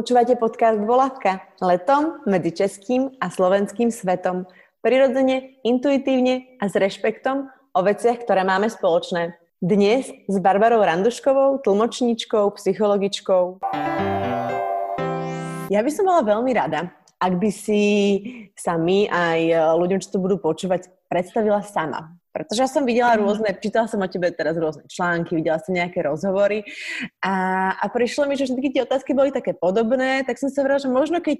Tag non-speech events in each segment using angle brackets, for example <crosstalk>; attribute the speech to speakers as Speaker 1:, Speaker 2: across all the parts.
Speaker 1: Počúvate podcast Volavka. Letom medzi českým a slovenským svetom. Prirodzene, intuitívne a s rešpektom o veciach, ktoré máme spoločné. Dnes s Barbarou Randuškovou, tlmočníčkou, psychologičkou. Ja by som bola veľmi rada, ak by si sa my aj ľuďom, čo to budú počúvať, predstavila sama. Pretože ja som videla mhm. rôzne, čítala som o tebe teraz rôzne články, videla som nejaké rozhovory a, a prišlo mi, že všetky tie otázky boli také podobné, tak som sa hovorila, že možno keď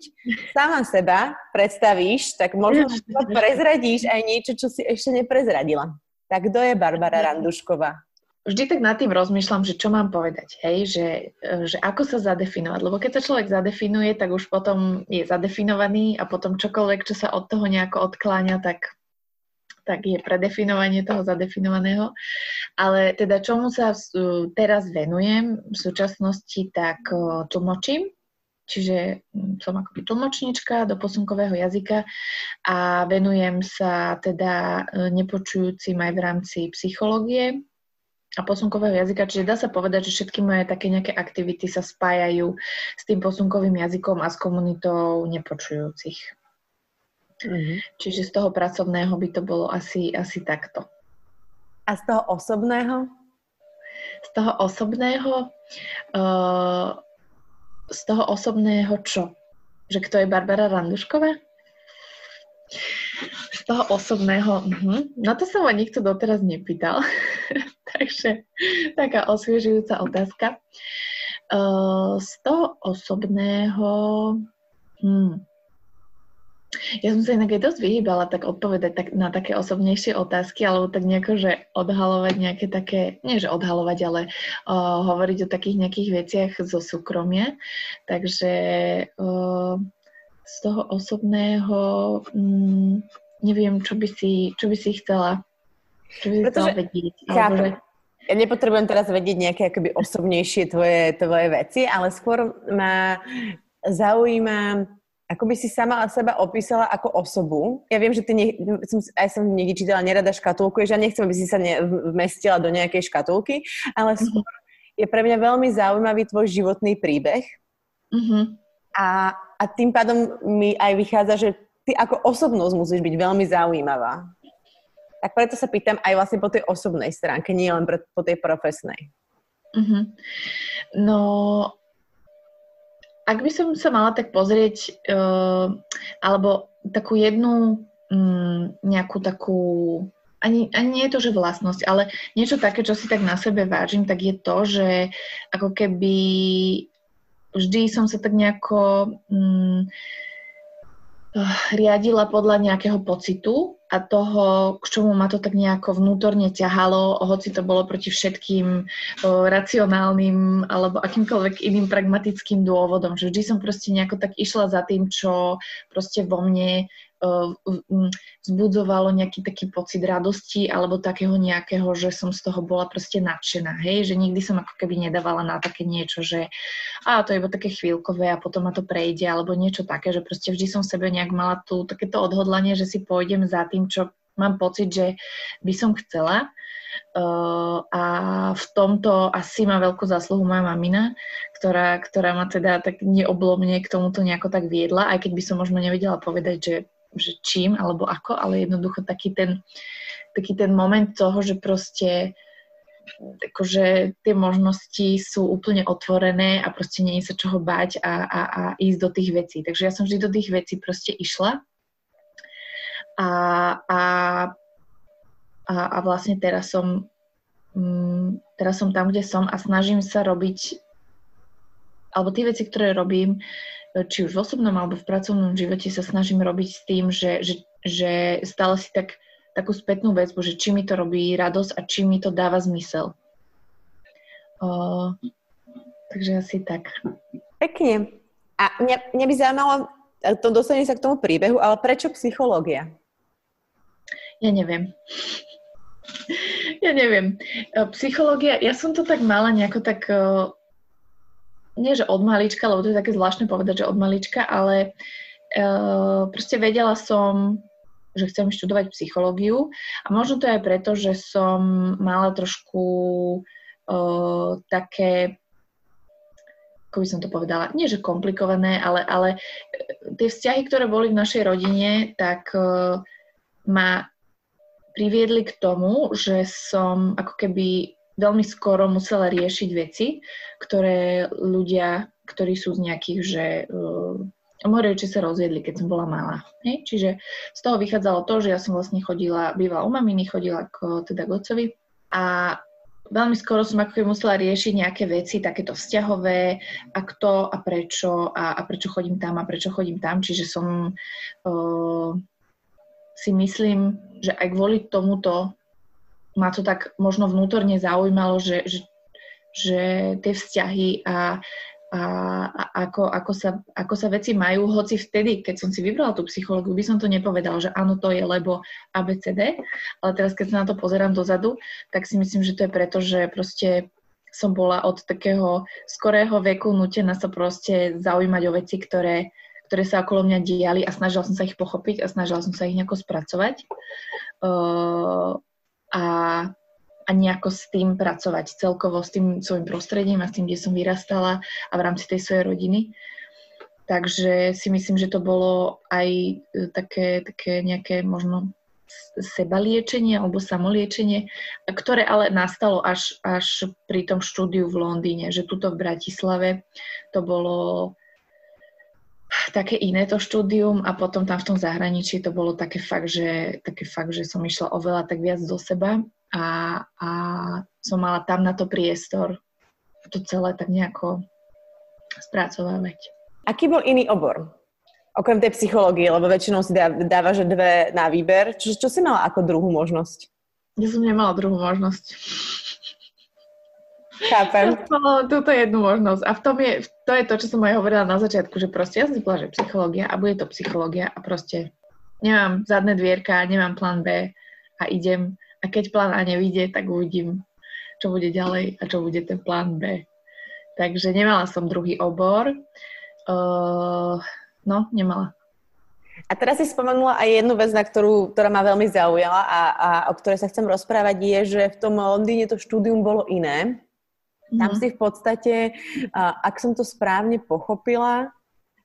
Speaker 1: sama seba predstavíš, tak možno <laughs> prezradíš aj niečo, čo si ešte neprezradila. Tak kto je Barbara Randušková?
Speaker 2: Vždy tak nad tým rozmýšľam, že čo mám povedať, hej, že, že ako sa zadefinovať, lebo keď sa človek zadefinuje, tak už potom je zadefinovaný a potom čokoľvek, čo sa od toho nejako odkláňa, tak tak je predefinovanie toho zadefinovaného. Ale teda čomu sa teraz venujem v súčasnosti, tak tlmočím, čiže hm, som akoby tlmočnička do posunkového jazyka a venujem sa teda e, nepočujúcim aj v rámci psychológie a posunkového jazyka, čiže dá sa povedať, že všetky moje také nejaké aktivity sa spájajú s tým posunkovým jazykom a s komunitou nepočujúcich. Mm-hmm. Čiže z toho pracovného by to bolo asi, asi takto.
Speaker 1: A z toho osobného?
Speaker 2: Z toho osobného? Uh, z toho osobného čo? Že kto je Barbara Randušková? Z toho osobného, uh-huh. no to sa ma nikto doteraz nepýtal, <laughs> takže taká osviežujúca otázka. Uh, z toho osobného, hmm, ja som sa inak aj dosť vyhýbala tak odpovedať tak, na také osobnejšie otázky, alebo tak nejako, že odhalovať nejaké také, nie že odhalovať, ale uh, hovoriť o takých nejakých veciach zo súkromia. Takže uh, z toho osobného um, neviem, čo by si, čo by si chcela, čo by si chcela vedieť.
Speaker 1: Alebo, že... Ja nepotrebujem teraz vedieť nejaké akoby osobnejšie tvoje, tvoje veci, ale skôr ma zaujíma ako by si sama seba opísala ako osobu. Ja viem, že ty, ne, som, aj som niekde čítala, nerada škatulkuješ, ja nechcem, aby si sa ne, vmestila do nejakej škatulky, ale mm-hmm. skôr je pre mňa veľmi zaujímavý tvoj životný príbeh. Mm-hmm. A, a tým pádom mi aj vychádza, že ty ako osobnosť musíš byť veľmi zaujímavá. Tak preto sa pýtam aj vlastne po tej osobnej stránke, nie len po tej profesnej.
Speaker 2: Mm-hmm. No, ak by som sa mala tak pozrieť, uh, alebo takú jednu um, nejakú takú, ani, ani nie je to, že vlastnosť, ale niečo také, čo si tak na sebe vážim, tak je to, že ako keby vždy som sa tak nejako um, riadila podľa nejakého pocitu a toho, k čomu ma to tak nejako vnútorne ťahalo, hoci to bolo proti všetkým o, racionálnym alebo akýmkoľvek iným pragmatickým dôvodom, že vždy som proste nejako tak išla za tým, čo proste vo mne vzbudzovalo nejaký taký pocit radosti alebo takého nejakého, že som z toho bola proste nadšená, hej, že nikdy som ako keby nedávala na také niečo, že a to je iba také chvíľkové a potom ma to prejde alebo niečo také, že proste vždy som sebe nejak mala tu takéto odhodlanie, že si pôjdem za tým, čo mám pocit, že by som chcela. Uh, a v tomto asi má veľkú zásluhu moja mamina, ktorá, ktorá ma teda tak neoblomne k tomuto nejako tak viedla, aj keď by som možno nevedela povedať, že že čím alebo ako, ale jednoducho taký ten, taký ten moment toho, že proste akože tie možnosti sú úplne otvorené a proste je sa čoho bať a, a, a ísť do tých vecí. Takže ja som vždy do tých vecí proste išla a, a, a, a vlastne teraz som mm, teraz som tam, kde som a snažím sa robiť alebo tie veci, ktoré robím, či už v osobnom alebo v pracovnom živote sa snažím robiť s tým, že, že, že stále si tak, takú spätnú vec, že či mi to robí radosť a či mi to dáva zmysel. O, takže asi tak.
Speaker 1: Pekne. A mňa, mňa by zaujímalo, to dostane sa k tomu príbehu, ale prečo psychológia?
Speaker 2: Ja neviem. Ja neviem. Psychológia, ja som to tak mala nejako tak nie že od malička, lebo to je také zvláštne povedať, že od malička, ale uh, proste vedela som, že chcem študovať psychológiu a možno to aj preto, že som mala trošku uh, také ako by som to povedala, nie že komplikované, ale, ale e, tie vzťahy, ktoré boli v našej rodine, tak uh, ma priviedli k tomu, že som ako keby veľmi skoro musela riešiť veci, ktoré ľudia, ktorí sú z nejakých, že moje rodičia sa rozviedli, keď som bola malá. Hej? Čiže z toho vychádzalo to, že ja som vlastne chodila, bývala u maminy, chodila k, teda k otcovi a veľmi skoro som ako musela riešiť nejaké veci, takéto vzťahové, a kto a prečo a, a prečo chodím tam a prečo chodím tam. Čiže som uh, si myslím, že aj kvôli tomuto ma to tak možno vnútorne zaujímalo, že, že, že tie vzťahy a, a, a ako, ako, sa, ako sa veci majú, hoci vtedy, keď som si vybrala tú psychológiu, by som to nepovedala, že áno, to je lebo ABCD, ale teraz, keď sa na to pozerám dozadu, tak si myslím, že to je preto, že proste som bola od takého skorého veku nutená sa proste zaujímať o veci, ktoré, ktoré sa okolo mňa diali a snažila som sa ich pochopiť a snažila som sa ich nejako spracovať. Uh, a a nejako s tým pracovať celkovo, s tým svojim prostredím a s tým, kde som vyrastala a v rámci tej svojej rodiny. Takže si myslím, že to bolo aj e, také, také nejaké možno sebaliečenie alebo samoliečenie, ktoré ale nastalo až, až pri tom štúdiu v Londýne, že tuto v Bratislave to bolo také iné to štúdium a potom tam v tom zahraničí to bolo také fakt, že, také fakt, že som išla oveľa tak viac do seba a, a som mala tam na to priestor to celé tak nejako spracovávať.
Speaker 1: Aký bol iný obor? Okrem tej psychológie, lebo väčšinou si dáva, že dve na výber. Čo, čo si mala ako druhú možnosť?
Speaker 2: Ja som nemala druhú možnosť.
Speaker 1: Chápem.
Speaker 2: Túto jednu možnosť. A v tom je, to je to, čo som aj hovorila na začiatku, že proste ja som si povedala, že psychológia a bude to psychológia a proste nemám zadné dvierka, nemám plán B a idem a keď plán A nevíde, tak uvidím, čo bude ďalej a čo bude ten plán B. Takže nemala som druhý obor. Uh, no, nemala.
Speaker 1: A teraz si spomenula aj jednu vec, na ktorú, ktorá ma veľmi zaujala a, a o ktorej sa chcem rozprávať, je, že v tom Londýne to štúdium bolo iné. Tam mm. si v podstate, ak som to správne pochopila,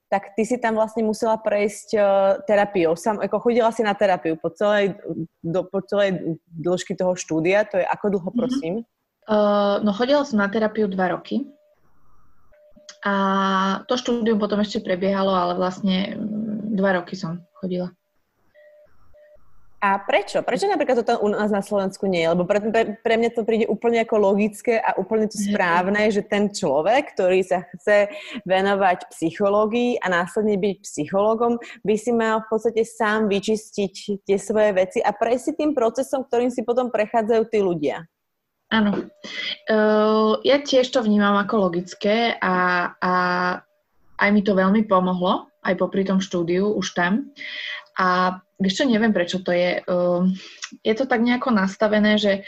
Speaker 1: tak ty si tam vlastne musela prejsť uh, terapiou. Sam, ako chodila si na terapiu po celej, do, po celej dĺžky toho štúdia. To je ako dlho, mhm. prosím? Mm-hmm.
Speaker 2: Uh, no chodila som na terapiu dva roky. A to štúdium potom ešte prebiehalo, ale vlastne mm, dva roky som chodila.
Speaker 1: A prečo? Prečo napríklad toto u nás na Slovensku nie je? Lebo pre, pre, pre mňa to príde úplne ako logické a úplne to správne, že ten človek, ktorý sa chce venovať psychológii a následne byť psychológom, by si mal v podstate sám vyčistiť tie svoje veci a prejsť tým procesom, ktorým si potom prechádzajú tí ľudia.
Speaker 2: Áno. Uh, ja tiež to vnímam ako logické a, a aj mi to veľmi pomohlo, aj popri tom štúdiu už tam. A čo, neviem prečo to je. Ehm, je to tak nejako nastavené, že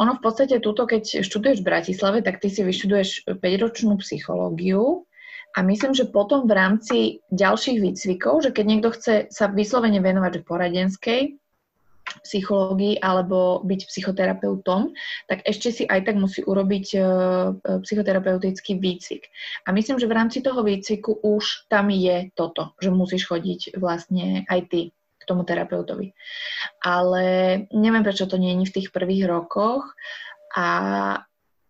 Speaker 2: ono v podstate túto, keď študuješ v Bratislave, tak ty si vyštuduješ 5-ročnú psychológiu a myslím, že potom v rámci ďalších výcvikov, že keď niekto chce sa vyslovene venovať poradenskej psychológii alebo byť psychoterapeutom, tak ešte si aj tak musí urobiť uh, psychoterapeutický výcvik. A myslím, že v rámci toho výcviku už tam je toto, že musíš chodiť vlastne aj ty k tomu terapeutovi. Ale neviem, prečo to nie je v tých prvých rokoch. A,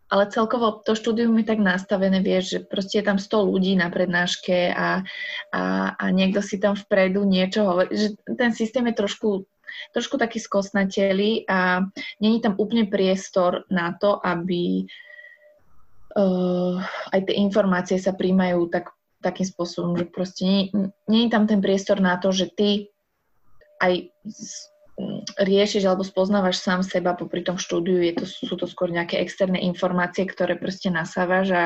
Speaker 2: ale celkovo to štúdium je tak nastavené, vieš, že proste je tam 100 ľudí na prednáške a, a, a niekto si tam vpredu niečo hovorí, že ten systém je trošku trošku taký skosnatelý a není tam úplne priestor na to, aby uh, aj tie informácie sa príjmajú tak, takým spôsobom, že proste nie, tam ten priestor na to, že ty aj riešiš alebo spoznávaš sám seba popri tom štúdiu, je to, sú to skôr nejaké externé informácie, ktoré proste nasávaš a,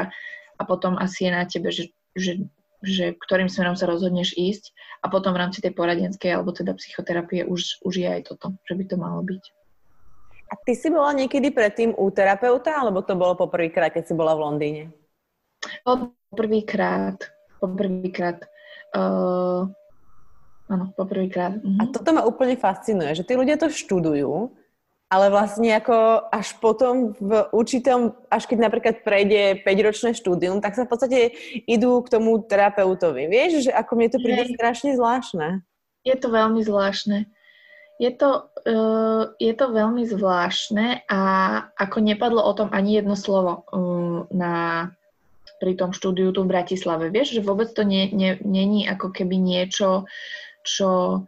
Speaker 2: a potom asi je na tebe, že, že, že ktorým smerom sa rozhodneš ísť a potom v rámci tej poradenskej alebo teda psychoterapie už, už je aj toto, že by to malo byť.
Speaker 1: A ty si bola niekedy predtým u terapeuta, alebo to bolo poprvýkrát, keď si bola v Londýne?
Speaker 2: Poprvýkrát. Poprvýkrát. Uh, Áno, poprvýkrát.
Speaker 1: Mhm. A toto ma úplne fascinuje, že tí ľudia to študujú ale vlastne ako až potom v určitom, až keď napríklad prejde 5-ročné štúdium, tak sa v podstate idú k tomu terapeutovi. Vieš, že ako mne to príde strašne zvláštne.
Speaker 2: Je to veľmi zvláštne. Je to, uh, je to veľmi zvláštne a ako nepadlo o tom ani jedno slovo uh, na, pri tom štúdiu tu v Bratislave. Vieš, že vôbec to nie, nie, není ako keby niečo, čo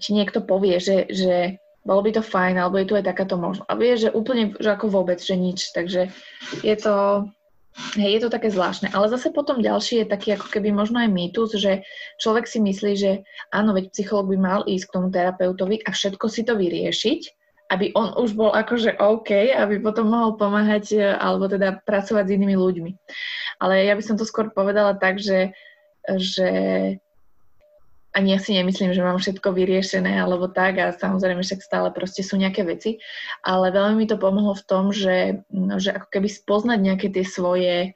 Speaker 2: či niekto povie, že, že bolo by to fajn, alebo je tu aj takáto možnosť. A vieš, že úplne, že ako vôbec, že nič. Takže je to, Hej, je to také zvláštne. Ale zase potom ďalší je taký ako keby možno aj mýtus, že človek si myslí, že áno, veď psycholog by mal ísť k tomu terapeutovi a všetko si to vyriešiť, aby on už bol akože OK, aby potom mohol pomáhať e, alebo teda pracovať s inými ľuďmi. Ale ja by som to skôr povedala tak, že, že ani ja si nemyslím, že mám všetko vyriešené alebo tak a samozrejme však stále proste sú nejaké veci, ale veľmi mi to pomohlo v tom, že, no, že ako keby spoznať nejaké tie svoje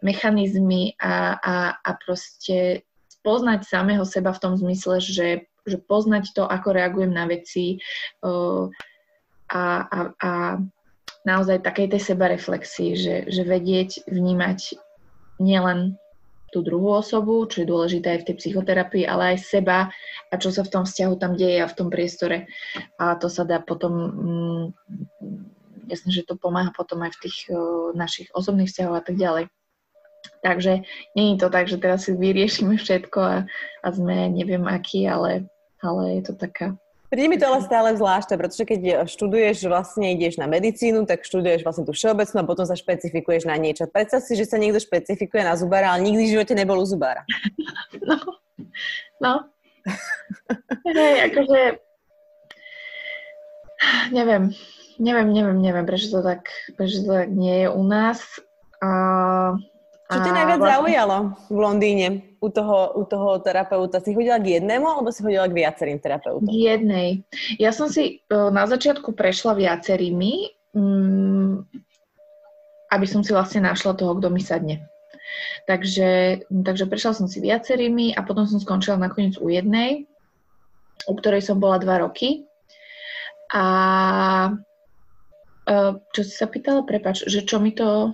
Speaker 2: mechanizmy a, a, a proste spoznať samého seba v tom zmysle, že, že poznať to, ako reagujem na veci uh, a, a, a naozaj takej tej sebareflexii, že, že vedieť, vnímať nielen tú druhú osobu, čo je dôležité aj v tej psychoterapii, ale aj seba a čo sa v tom vzťahu tam deje a v tom priestore. A to sa dá potom, mm, jasne, že to pomáha potom aj v tých našich osobných vzťahoch a tak ďalej. Takže nie je to tak, že teraz si vyriešime všetko a, a sme neviem aký, ale, ale je to taká
Speaker 1: Príde mi to ale stále zvláštne, pretože keď študuješ, vlastne ideš na medicínu, tak študuješ vlastne tú všeobecnú a potom sa špecifikuješ na niečo. Predstav si, že sa niekto špecifikuje na zubára, ale nikdy v živote nebol u zubára. <laughs>
Speaker 2: No, no. Hej, akože... Neviem, neviem, neviem, neviem, prečo to tak, prečo to tak nie je u nás. Uh,
Speaker 1: čo ťa najviac vlastne... zaujalo v Londýne u toho, u toho terapeuta? Si chodila k jednému alebo si chodila k viacerým terapeutom?
Speaker 2: K jednej. Ja som si e, na začiatku prešla viacerými, mm, aby som si vlastne našla toho, kto mi sadne. Takže, takže prešla som si viacerými a potom som skončila nakoniec u jednej, u ktorej som bola dva roky. A e, čo si sa pýtala, prepač, že čo mi to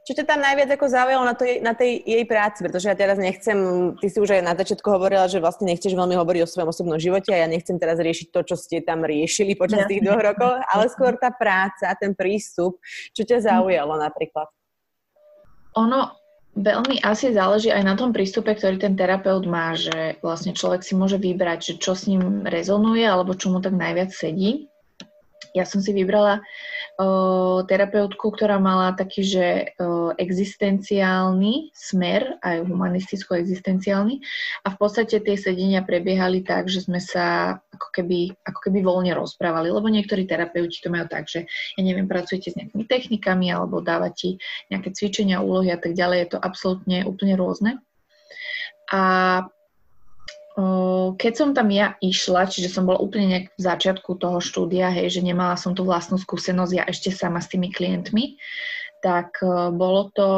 Speaker 1: čo ťa tam najviac ako zaujalo na, to, na tej jej práci? Pretože ja teraz nechcem, ty si už aj na začiatku hovorila, že vlastne nechceš veľmi hovoriť o svojom osobnom živote a ja nechcem teraz riešiť to, čo ste tam riešili počas tých dvoch rokov, ale skôr tá práca, ten prístup, čo ťa zaujalo napríklad?
Speaker 2: Ono veľmi asi záleží aj na tom prístupe, ktorý ten terapeut má, že vlastne človek si môže vybrať, že čo s ním rezonuje alebo čo mu tak najviac sedí. Ja som si vybrala terapeutku, ktorá mala taký, že existenciálny smer, aj humanisticko-existenciálny. A v podstate tie sedenia prebiehali tak, že sme sa ako keby, ako keby voľne rozprávali, lebo niektorí terapeuti to majú tak, že ja neviem, pracujete s nejakými technikami alebo dávate nejaké cvičenia, úlohy a tak ďalej. Je to absolútne úplne rôzne. A keď som tam ja išla, čiže som bola úplne nejak v začiatku toho štúdia, hej, že nemala som tú vlastnú skúsenosť ja ešte sama s tými klientmi, tak bolo to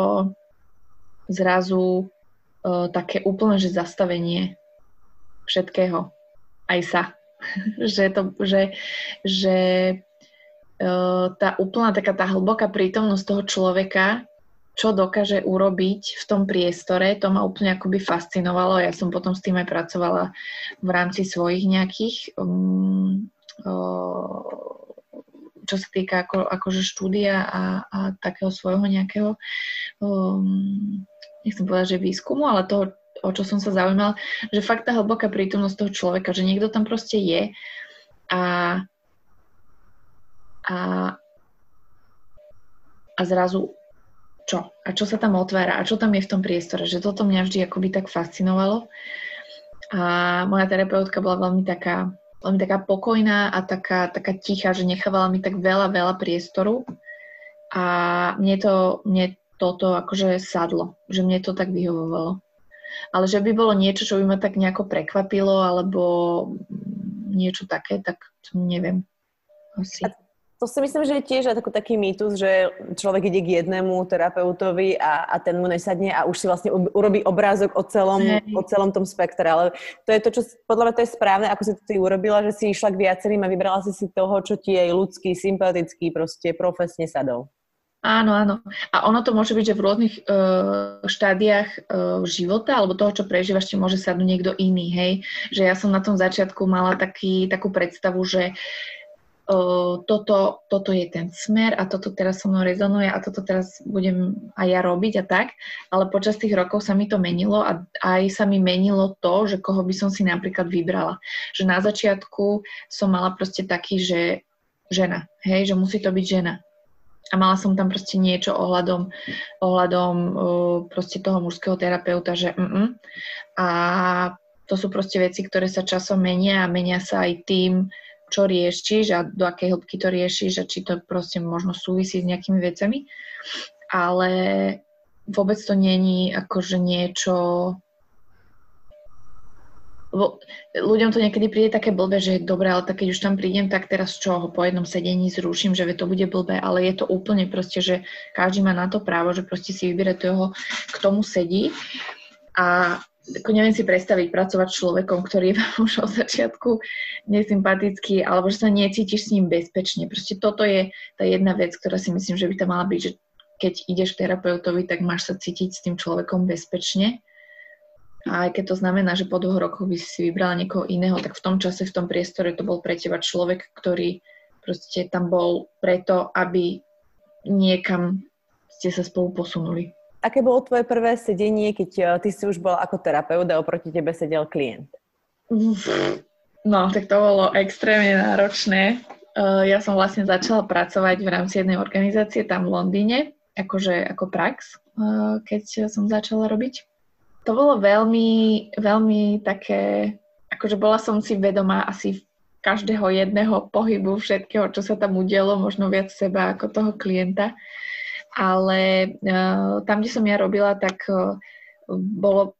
Speaker 2: zrazu také úplne, že zastavenie všetkého, aj sa. <laughs> že to, že, že tá úplná taká tá hlboká prítomnosť toho človeka čo dokáže urobiť v tom priestore, to ma úplne akoby fascinovalo. Ja som potom s tým aj pracovala v rámci svojich nejakých, um, čo sa týka ako, akože štúdia a, a takého svojho nejakého, um, nechcem povedať, že výskumu, ale toho, o čo som sa zaujímala, že fakt tá hlboká prítomnosť toho človeka, že niekto tam proste je a, a, a zrazu čo a čo sa tam otvára a čo tam je v tom priestore, že toto mňa vždy akoby tak fascinovalo. A moja terapeutka bola veľmi taká, veľmi taká pokojná a taká, taká tichá, že nechávala mi tak veľa, veľa priestoru a mne, to, mne toto akože sadlo, že mne to tak vyhovovalo. Ale že by bolo niečo, čo by ma tak nejako prekvapilo alebo niečo také, tak neviem.
Speaker 1: Asi to si myslím, že je tiež taký, taký mýtus, že človek ide k jednému terapeutovi a, a ten mu nesadne a už si vlastne urobí obrázok o celom, o celom tom spektre. Ale to je to, čo podľa mňa to je správne, ako si to ty urobila, že si išla k viacerým a vybrala si si toho, čo ti je ľudský, sympatický, proste profesne sadol.
Speaker 2: Áno, áno. A ono to môže byť, že v rôznych uh, štádiách uh, života alebo toho, čo prežívaš, ti môže sadnúť niekto iný, hej. Že ja som na tom začiatku mala taký, takú predstavu, že uh, toto, toto je ten smer a toto teraz so mnou rezonuje a toto teraz budem aj ja robiť a tak. Ale počas tých rokov sa mi to menilo a aj sa mi menilo to, že koho by som si napríklad vybrala. Že na začiatku som mala proste taký, že žena, hej, že musí to byť žena a mala som tam proste niečo ohľadom, ohľadom uh, proste toho mužského terapeuta, že mm, a to sú proste veci, ktoré sa časom menia a menia sa aj tým, čo riešiš a do akej hĺbky to riešiš a či to proste možno súvisí s nejakými vecami. Ale vôbec to není akože niečo, lebo ľuďom to niekedy príde také blbé, že je dobré, ale tak keď už tam prídem, tak teraz čo ho po jednom sedení zruším, že to bude blbé, ale je to úplne proste, že každý má na to právo, že proste si vybiere toho, k tomu sedí. A ako neviem si predstaviť pracovať s človekom, ktorý je <laughs> už od začiatku nesympatický, alebo že sa necítiš s ním bezpečne. Proste toto je tá jedna vec, ktorá si myslím, že by tam mala byť, že keď ideš k terapeutovi, tak máš sa cítiť s tým človekom bezpečne a aj keď to znamená, že po dvoch rokoch by si vybrala niekoho iného, tak v tom čase, v tom priestore to bol pre teba človek, ktorý proste tam bol preto, aby niekam ste sa spolu posunuli.
Speaker 1: Aké bolo tvoje prvé sedenie, keď eh, ty si už bola ako terapeut a oproti tebe sedel klient?
Speaker 2: No, tak to bolo extrémne náročné. Eh, ja som vlastne začala pracovať v rámci jednej organizácie tam v Londýne, akože ako prax, eh, keď som začala robiť. To bolo veľmi, veľmi také, akože bola som si vedomá asi každého jedného pohybu, všetkého, čo sa tam udialo, možno viac seba ako toho klienta. Ale uh, tam, kde som ja robila, tak uh, bolo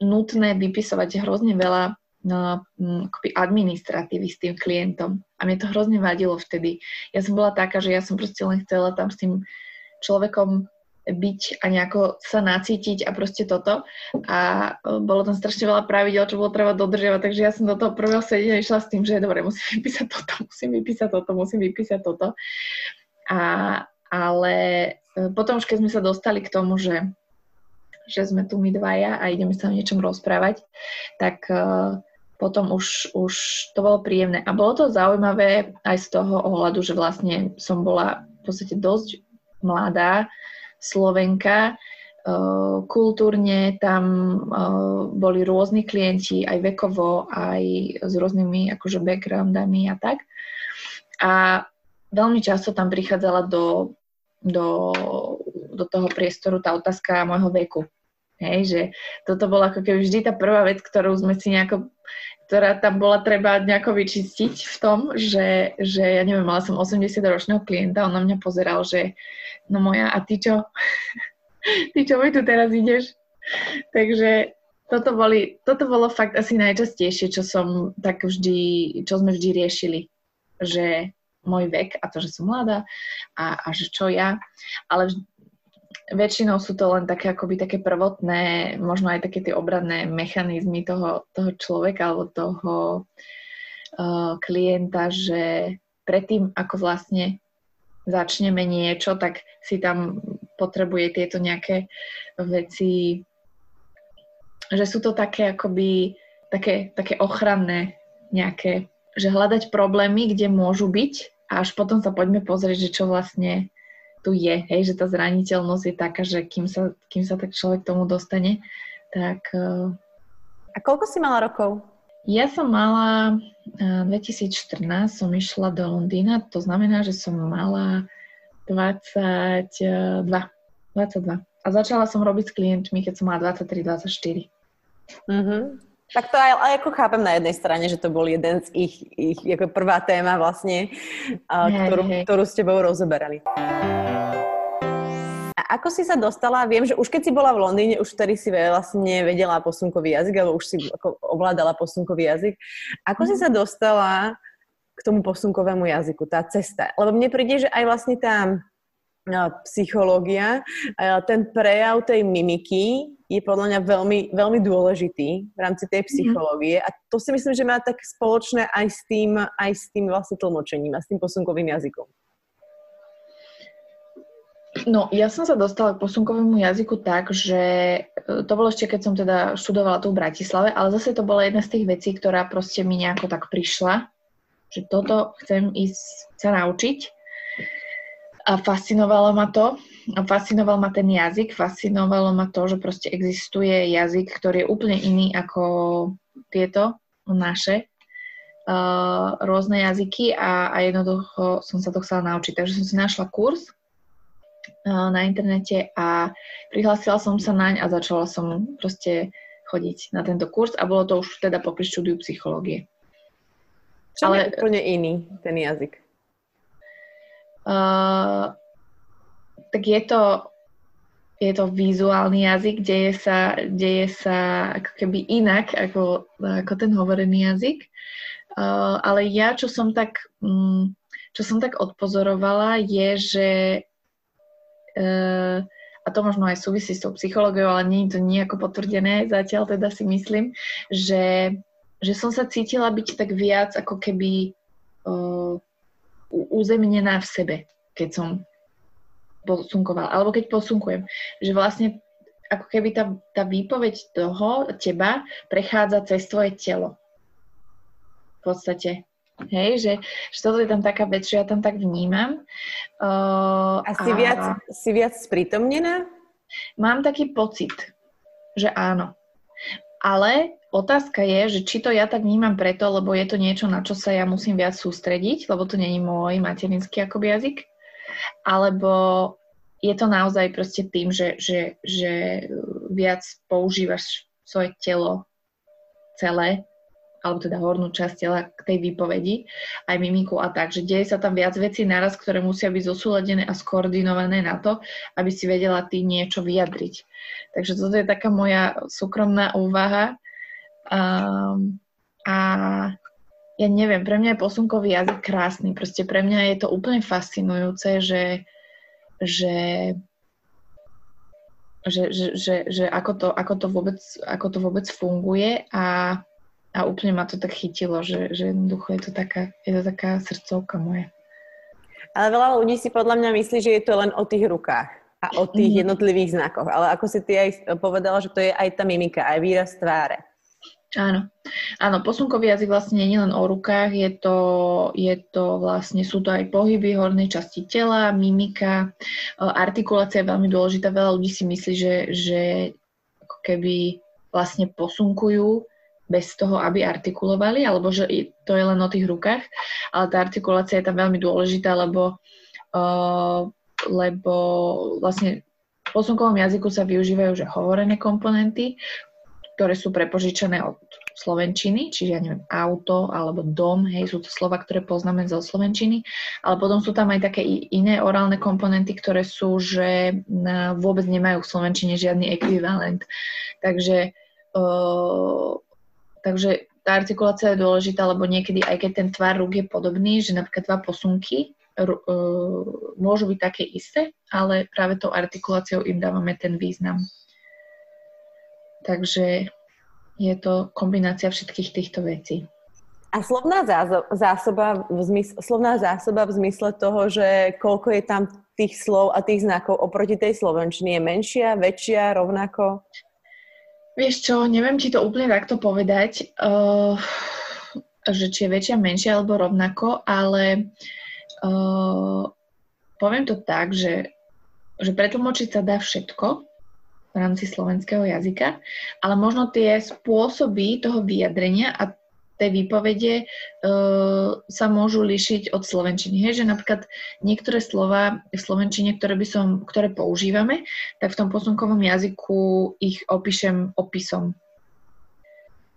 Speaker 2: nutné vypisovať hrozne veľa akoby administratívy s tým klientom. A mne to hrozne vadilo vtedy. Ja som bola taká, že ja som proste len chcela tam s tým človekom byť a nejako sa nacítiť a proste toto. A e, bolo tam strašne veľa pravidel, čo bolo treba dodržiavať, takže ja som do toho prvého sedenia išla s tým, že dobre, musím vypísať toto, <laughs> musím vypísať toto, musím vypísať toto. A, ale e, potom už keď sme sa dostali k tomu, že, že sme tu my dvaja a ideme sa o niečom rozprávať, tak uh, potom už, už to bolo príjemné. A bolo to zaujímavé aj z toho ohľadu, že vlastne som bola v podstate dosť mladá, Slovenka. Eh, kultúrne tam boli rôzni klienti, aj vekovo, aj s rôznymi akože backgroundami a tak. A veľmi často tam prichádzala do, do, do toho priestoru tá otázka môjho veku. Hej, že toto bola ako keby vždy tá prvá vec, ktorú sme si nejako, ktorá tam bola treba nejako vyčistiť v tom, že, že ja neviem, mala som 80-ročného klienta, on na mňa pozeral, že no moja, a ty čo? <laughs> ty čo mi tu teraz ideš? Takže toto, boli, toto bolo fakt asi najčastejšie, čo som tak vždy, čo sme vždy riešili, že môj vek a to, že som mladá a, a že čo ja, ale vž, väčšinou sú to len také akoby také prvotné, možno aj také tie obradné mechanizmy toho, toho človeka alebo toho uh, klienta, že predtým, ako vlastne začneme niečo, tak si tam potrebuje tieto nejaké veci, že sú to také akoby také, také ochranné nejaké, že hľadať problémy, kde môžu byť a až potom sa poďme pozrieť, že čo vlastne tu je, hej, že tá zraniteľnosť je taká, že kým sa, kým sa tak človek tomu dostane, tak... Uh...
Speaker 1: A koľko si mala rokov?
Speaker 2: Ja som mala, 2014 som išla do Londýna, to znamená, že som mala 22. 22. A začala som robiť s klientmi, keď som mala 23-24.
Speaker 1: Mm-hmm. Tak to aj, aj ako chápem na jednej strane, že to bol jeden z ich, ich ako prvá téma vlastne, ktorú, ktorú s tebou rozoberali ako si sa dostala, viem, že už keď si bola v Londýne, už vtedy si vlastne vedela posunkový jazyk, alebo už si ako ovládala posunkový jazyk. Ako si mhm. sa dostala k tomu posunkovému jazyku, tá cesta. Lebo mne príde, že aj vlastne tá psychológia, ten prejav tej mimiky je podľa mňa veľmi, veľmi dôležitý v rámci tej mhm. psychológie a to si myslím, že má tak spoločné aj s tým, aj s tým vlastne tlmočením a s tým posunkovým jazykom.
Speaker 2: No, ja som sa dostala k posunkovému jazyku tak, že e, to bolo ešte, keď som teda študovala tu v Bratislave, ale zase to bola jedna z tých vecí, ktorá proste mi nejako tak prišla, že toto chcem ísť sa naučiť. A fascinovalo ma to. Fascinoval ma ten jazyk, fascinovalo ma to, že proste existuje jazyk, ktorý je úplne iný ako tieto naše uh, rôzne jazyky a, a jednoducho som sa to chcela naučiť. Takže som si našla kurz, na internete a prihlásila som sa naň a začala som proste chodiť na tento kurz a bolo to už teda popri štúdiu psychológie.
Speaker 1: Čo Ale je úplne iný ten jazyk?
Speaker 2: Uh, tak je to, je to vizuálny jazyk, deje sa, deje sa ako keby inak ako, ako ten hovorený jazyk. Uh, ale ja, čo som tak, um, čo som tak odpozorovala, je, že Eh, a to možno aj súvisí s tou psychológiou, ale nie je to nejako potvrdené zatiaľ, teda si myslím, že, že som sa cítila byť tak viac ako keby uh, uzemnená v sebe, keď som posunkovala, alebo keď posunkujem. Že vlastne ako keby tá, tá výpoveď toho teba prechádza cez tvoje telo. V podstate. Hej, že, že toto je tam taká vec, že ja tam tak vnímam.
Speaker 1: Uh, a si, a viac, si viac sprítomnená?
Speaker 2: Mám taký pocit, že áno. Ale otázka je, že či to ja tak vnímam preto, lebo je to niečo, na čo sa ja musím viac sústrediť, lebo to není môj materinský akoby jazyk, alebo je to naozaj proste tým, že, že, že viac používaš svoje telo celé alebo teda hornú časť tela k tej výpovedi, aj mimiku a tak, že deje sa tam viac vecí naraz, ktoré musia byť zosúladené a skoordinované na to, aby si vedela ty niečo vyjadriť. Takže toto je taká moja súkromná úvaha. Um, a ja neviem, pre mňa je posunkový jazyk krásny. Proste pre mňa je to úplne fascinujúce, že, že že, že, že, že ako, to, ako, to vôbec, ako to vôbec funguje a a úplne ma to tak chytilo, že, že jednoducho je to taká, je to taká srdcovka moja.
Speaker 1: Ale veľa ľudí si podľa mňa myslí, že je to len o tých rukách a o tých mm. jednotlivých znakoch. Ale ako si ty aj povedala, že to je aj tá mimika, aj výraz tváre.
Speaker 2: Áno. Áno, posunkový jazyk vlastne nie len o rukách, je to, je to vlastne, sú to aj pohyby hornej časti tela, mimika, artikulácia je veľmi dôležitá. Veľa ľudí si myslí, že, že ako keby vlastne posunkujú bez toho, aby artikulovali, alebo že to je len o tých rukách, ale tá artikulácia je tam veľmi dôležitá, lebo, uh, lebo vlastne v posunkovom jazyku sa využívajú že hovorené komponenty, ktoré sú prepožičané od slovenčiny, čiže ja neviem, auto alebo dom, hej, sú to slova, ktoré poznáme zo slovenčiny, ale potom sú tam aj také iné orálne komponenty, ktoré sú, že vôbec nemajú v slovenčine žiadny ekvivalent. Takže uh, Takže tá artikulácia je dôležitá, lebo niekedy, aj keď ten tvar rúk je podobný, že napríklad dva posunky r- uh, môžu byť také isté, ale práve tou artikuláciou im dávame ten význam. Takže je to kombinácia všetkých týchto vecí.
Speaker 1: A slovná zásoba v zmysle, slovná zásoba v zmysle toho, že koľko je tam tých slov a tých znakov oproti tej slovenčine, je menšia, väčšia, rovnako?
Speaker 2: Vieš čo, neviem ti to úplne takto povedať, uh, že či je väčšia, menšia alebo rovnako, ale uh, poviem to tak, že, že pretlmočiť sa dá všetko v rámci slovenského jazyka, ale možno tie spôsoby toho vyjadrenia a tej výpovede uh, sa môžu líšiť od slovenčiny. Hej, že napríklad niektoré slova v slovenčine, ktoré, by som, ktoré používame, tak v tom posunkovom jazyku ich opíšem opisom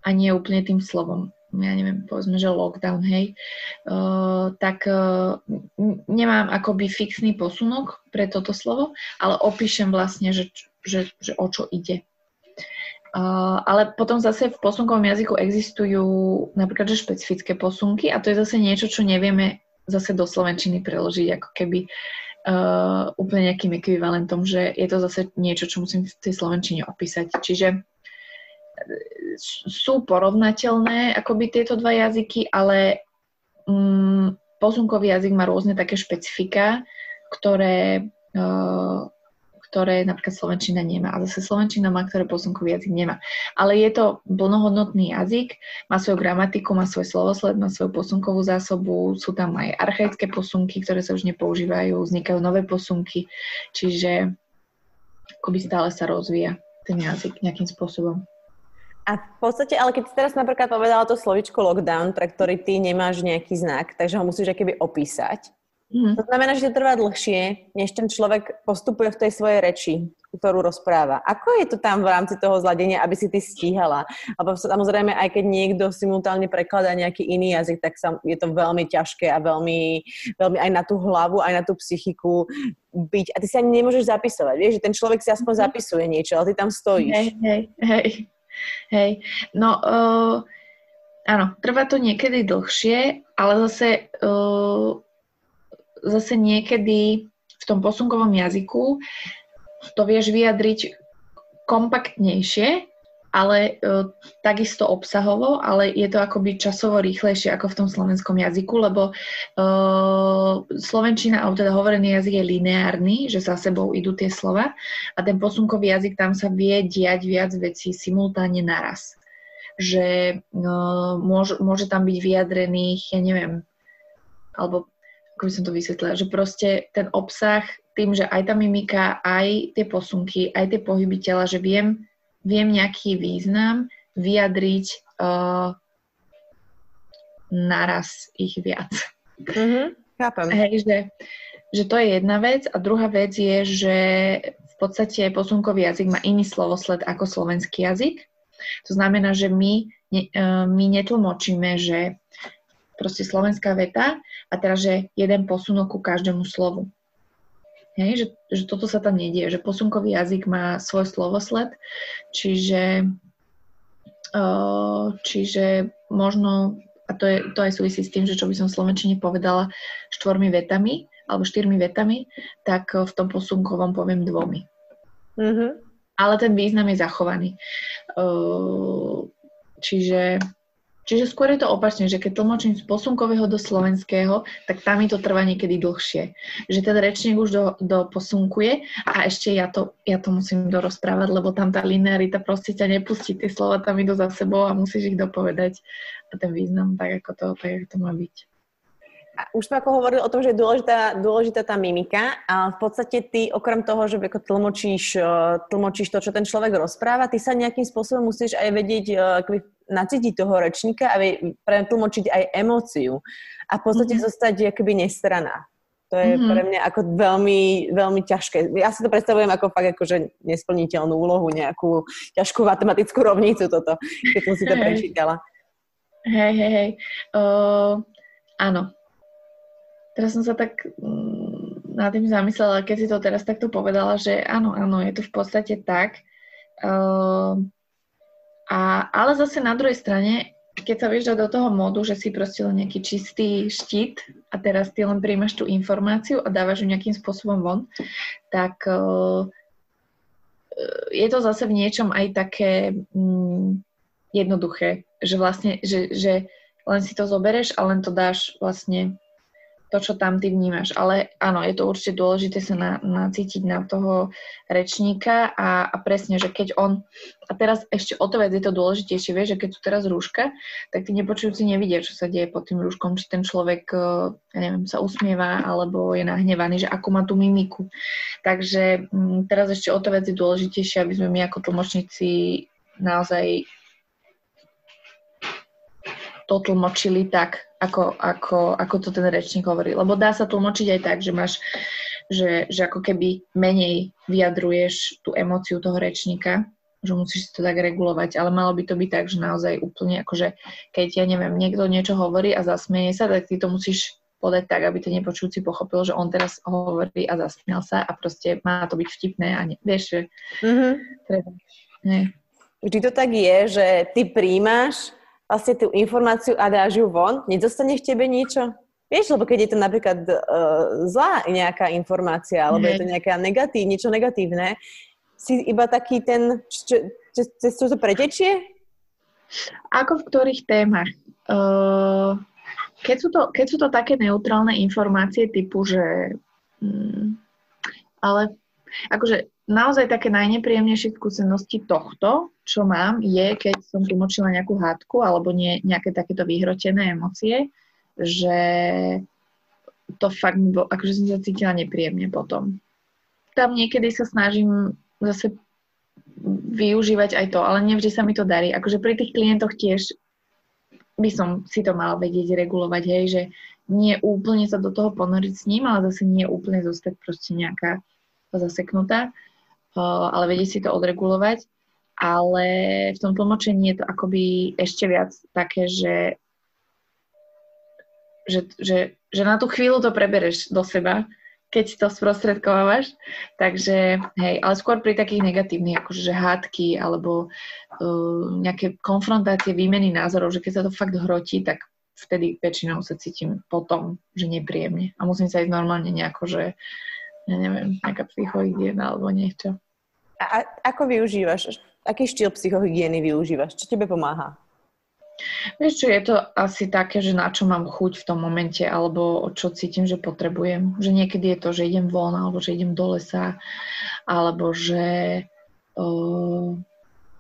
Speaker 2: a nie úplne tým slovom. Ja neviem, povedzme, že lockdown, hej, uh, tak uh, nemám akoby fixný posunok pre toto slovo, ale opíšem vlastne, že, že, že o čo ide. Ale potom zase v posunkovom jazyku existujú napríklad že špecifické posunky a to je zase niečo, čo nevieme zase do slovenčiny preložiť ako keby uh, úplne nejakým ekvivalentom, že je to zase niečo, čo musím v tej slovenčine opísať. Čiže sú porovnateľné akoby tieto dva jazyky, ale um, posunkový jazyk má rôzne také špecifika, ktoré uh, ktoré napríklad Slovenčina nemá. A zase Slovenčina má, ktoré posunkový jazyk nemá. Ale je to plnohodnotný jazyk, má svoju gramatiku, má svoj slovosled, má svoju posunkovú zásobu, sú tam aj archaické posunky, ktoré sa už nepoužívajú, vznikajú nové posunky, čiže akoby stále sa rozvíja ten jazyk nejakým spôsobom.
Speaker 1: A v podstate, ale keď si teraz napríklad povedala to slovičko lockdown, pre ktorý ty nemáš nejaký znak, takže ho musíš keby opísať, Mm. To znamená, že to trvá dlhšie, než ten človek postupuje v tej svojej reči, ktorú rozpráva. Ako je to tam v rámci toho zladenia, aby si ty stíhala? Lebo samozrejme, aj keď niekto simultálne prekladá nejaký iný jazyk, tak sa, je to veľmi ťažké a veľmi, veľmi aj na tú hlavu, aj na tú psychiku byť. A ty sa ani nemôžeš zapisovať. Vieš, že ten človek si aspoň mhm. zapisuje niečo, ale ty tam stojíš.
Speaker 2: Hej, hej, hej. hej. No, uh, áno, trvá to niekedy dlhšie, ale zase uh, zase niekedy v tom posunkovom jazyku to vieš vyjadriť kompaktnejšie, ale e, takisto obsahovo, ale je to akoby časovo rýchlejšie ako v tom slovenskom jazyku, lebo e, slovenčina, alebo teda hovorený jazyk je lineárny, že za sebou idú tie slova a ten posunkový jazyk tam sa vie diať viac vecí simultánne naraz. Že e, môže, môže tam byť vyjadrených, ja neviem, alebo ako by som to vysvetlila, že proste ten obsah tým, že aj tá mimika, aj tie posunky, aj tie pohyby tela, že viem, viem nejaký význam vyjadriť uh, naraz ich viac.
Speaker 1: Mm-hmm, chápem. <laughs>
Speaker 2: Hej, že, že to je jedna vec a druhá vec je, že v podstate posunkový jazyk má iný slovosled ako slovenský jazyk. To znamená, že my, ne, uh, my netlmočíme, že proste slovenská veta a teraz, že jeden posunok ku každému slovu. Hej, že, že toto sa tam nedie, že posunkový jazyk má svoj slovosled, čiže, uh, čiže možno, a to, je, to aj súvisí s tým, že čo by som v Slovenčine povedala štvormi vetami, alebo štyrmi vetami, tak v tom posunkovom poviem dvomi. Mm-hmm. Ale ten význam je zachovaný. Uh, čiže Čiže skôr je to opačne, že keď tlmočím z posunkového do slovenského, tak tam mi to trvá niekedy dlhšie. Že ten rečník už do, do posunkuje a ešte ja to, ja to musím dorozprávať, lebo tam tá linearita proste ťa nepustí, tie slova tam idú za sebou a musíš ich dopovedať a ten význam tak, ako to, tak, ako to má byť.
Speaker 1: A už sme ako hovorili o tom, že je dôležitá, dôležitá tá mimika a v podstate ty okrem toho, že ako tlmočíš, e, tlmočíš to, čo ten človek rozpráva, ty sa nejakým spôsobom musíš aj vedieť e, nacítiť toho rečníka a pretlmočiť aj emóciu a v podstate mm-hmm. zostať akoby nestraná. To je mm-hmm. pre mňa ako veľmi, veľmi ťažké. Ja si to predstavujem ako fakt akože nesplniteľnú úlohu, nejakú ťažkú matematickú rovnicu toto, keď som si to hey. prečítala.
Speaker 2: Hej, hej, hej. Uh, áno, Teraz som sa tak mm, nad tým zamyslela, keď si to teraz takto povedala, že áno, áno, je to v podstate tak. Uh, a, ale zase na druhej strane, keď sa vieš do toho modu, že si proste len nejaký čistý štít a teraz ty len príjmaš tú informáciu a dávaš ju nejakým spôsobom von, tak uh, je to zase v niečom aj také mm, jednoduché, že vlastne, že, že len si to zobereš a len to dáš vlastne to, čo tam ty vnímaš. Ale áno, je to určite dôležité sa na, nacítiť na toho rečníka a, a presne, že keď on, a teraz ešte o to vec je to dôležitejšie, vieš, že keď sú teraz rúška, tak tí nepočujúci nevidia, čo sa deje pod tým rúškom, či ten človek, e, ja neviem, sa usmieva alebo je nahnevaný, že ako má tú mimiku. Takže m, mm, teraz ešte o to vec je dôležitejšie, aby sme my ako tlmočníci naozaj to tlmočili tak, ako, ako, ako to ten rečník hovorí. Lebo dá sa tlmočiť aj tak, že máš, že, že ako keby menej vyjadruješ tú emóciu toho rečníka, že musíš si to tak regulovať, ale malo by to byť tak, že naozaj úplne akože, keď ja neviem, niekto niečo hovorí a zasmieje sa, tak ty to musíš podať tak, aby ten nepočujúci pochopil, že on teraz hovorí a zasmial sa a proste má to byť vtipné a ne, vieš, že mm-hmm. treba,
Speaker 1: nie. vždy to tak je, že ty príjmaš vlastne tú informáciu a dáš ju von, nedostane v tebe niečo? Vieš, lebo keď je to napríklad uh, zlá nejaká informácia, alebo je to nejaká negatív, niečo negatívne, si iba taký ten, čo, čo, to pretečie?
Speaker 2: Ako v ktorých témach? Uh, keď, sú to, keď sú to také neutrálne informácie typu, že... Hmm, ale akože naozaj také najnepríjemnejšie skúsenosti tohto, čo mám, je, keď som tlmočila nejakú hádku alebo nie, nejaké takéto vyhrotené emócie, že to fakt mi bolo, akože som sa cítila nepríjemne potom. Tam niekedy sa snažím zase využívať aj to, ale nevždy sa mi to darí. Akože pri tých klientoch tiež by som si to mala vedieť regulovať, hej, že nie úplne sa do toho ponoriť s ním, ale zase nie úplne zostať proste nejaká zaseknutá ale vedieť si to odregulovať. Ale v tom tlmočení je to akoby ešte viac také, že, že, že, že na tú chvíľu to prebereš do seba, keď to sprostredkovávaš. Takže, hej, ale skôr pri takých negatívnych, akože že hádky alebo uh, nejaké konfrontácie, výmeny názorov, že keď sa to fakt hrotí, tak vtedy väčšinou sa cítim potom, že nepríjemne. A musím sa ísť normálne nejako, že ja neviem, nejaká psychohygiena alebo niečo.
Speaker 1: A ako využívaš, aký štýl psychohygieny využívaš? Čo tebe pomáha?
Speaker 2: Vieš čo, je to asi také, že na čo mám chuť v tom momente, alebo čo cítim, že potrebujem. Že niekedy je to, že idem von, alebo že idem do lesa, alebo že uh,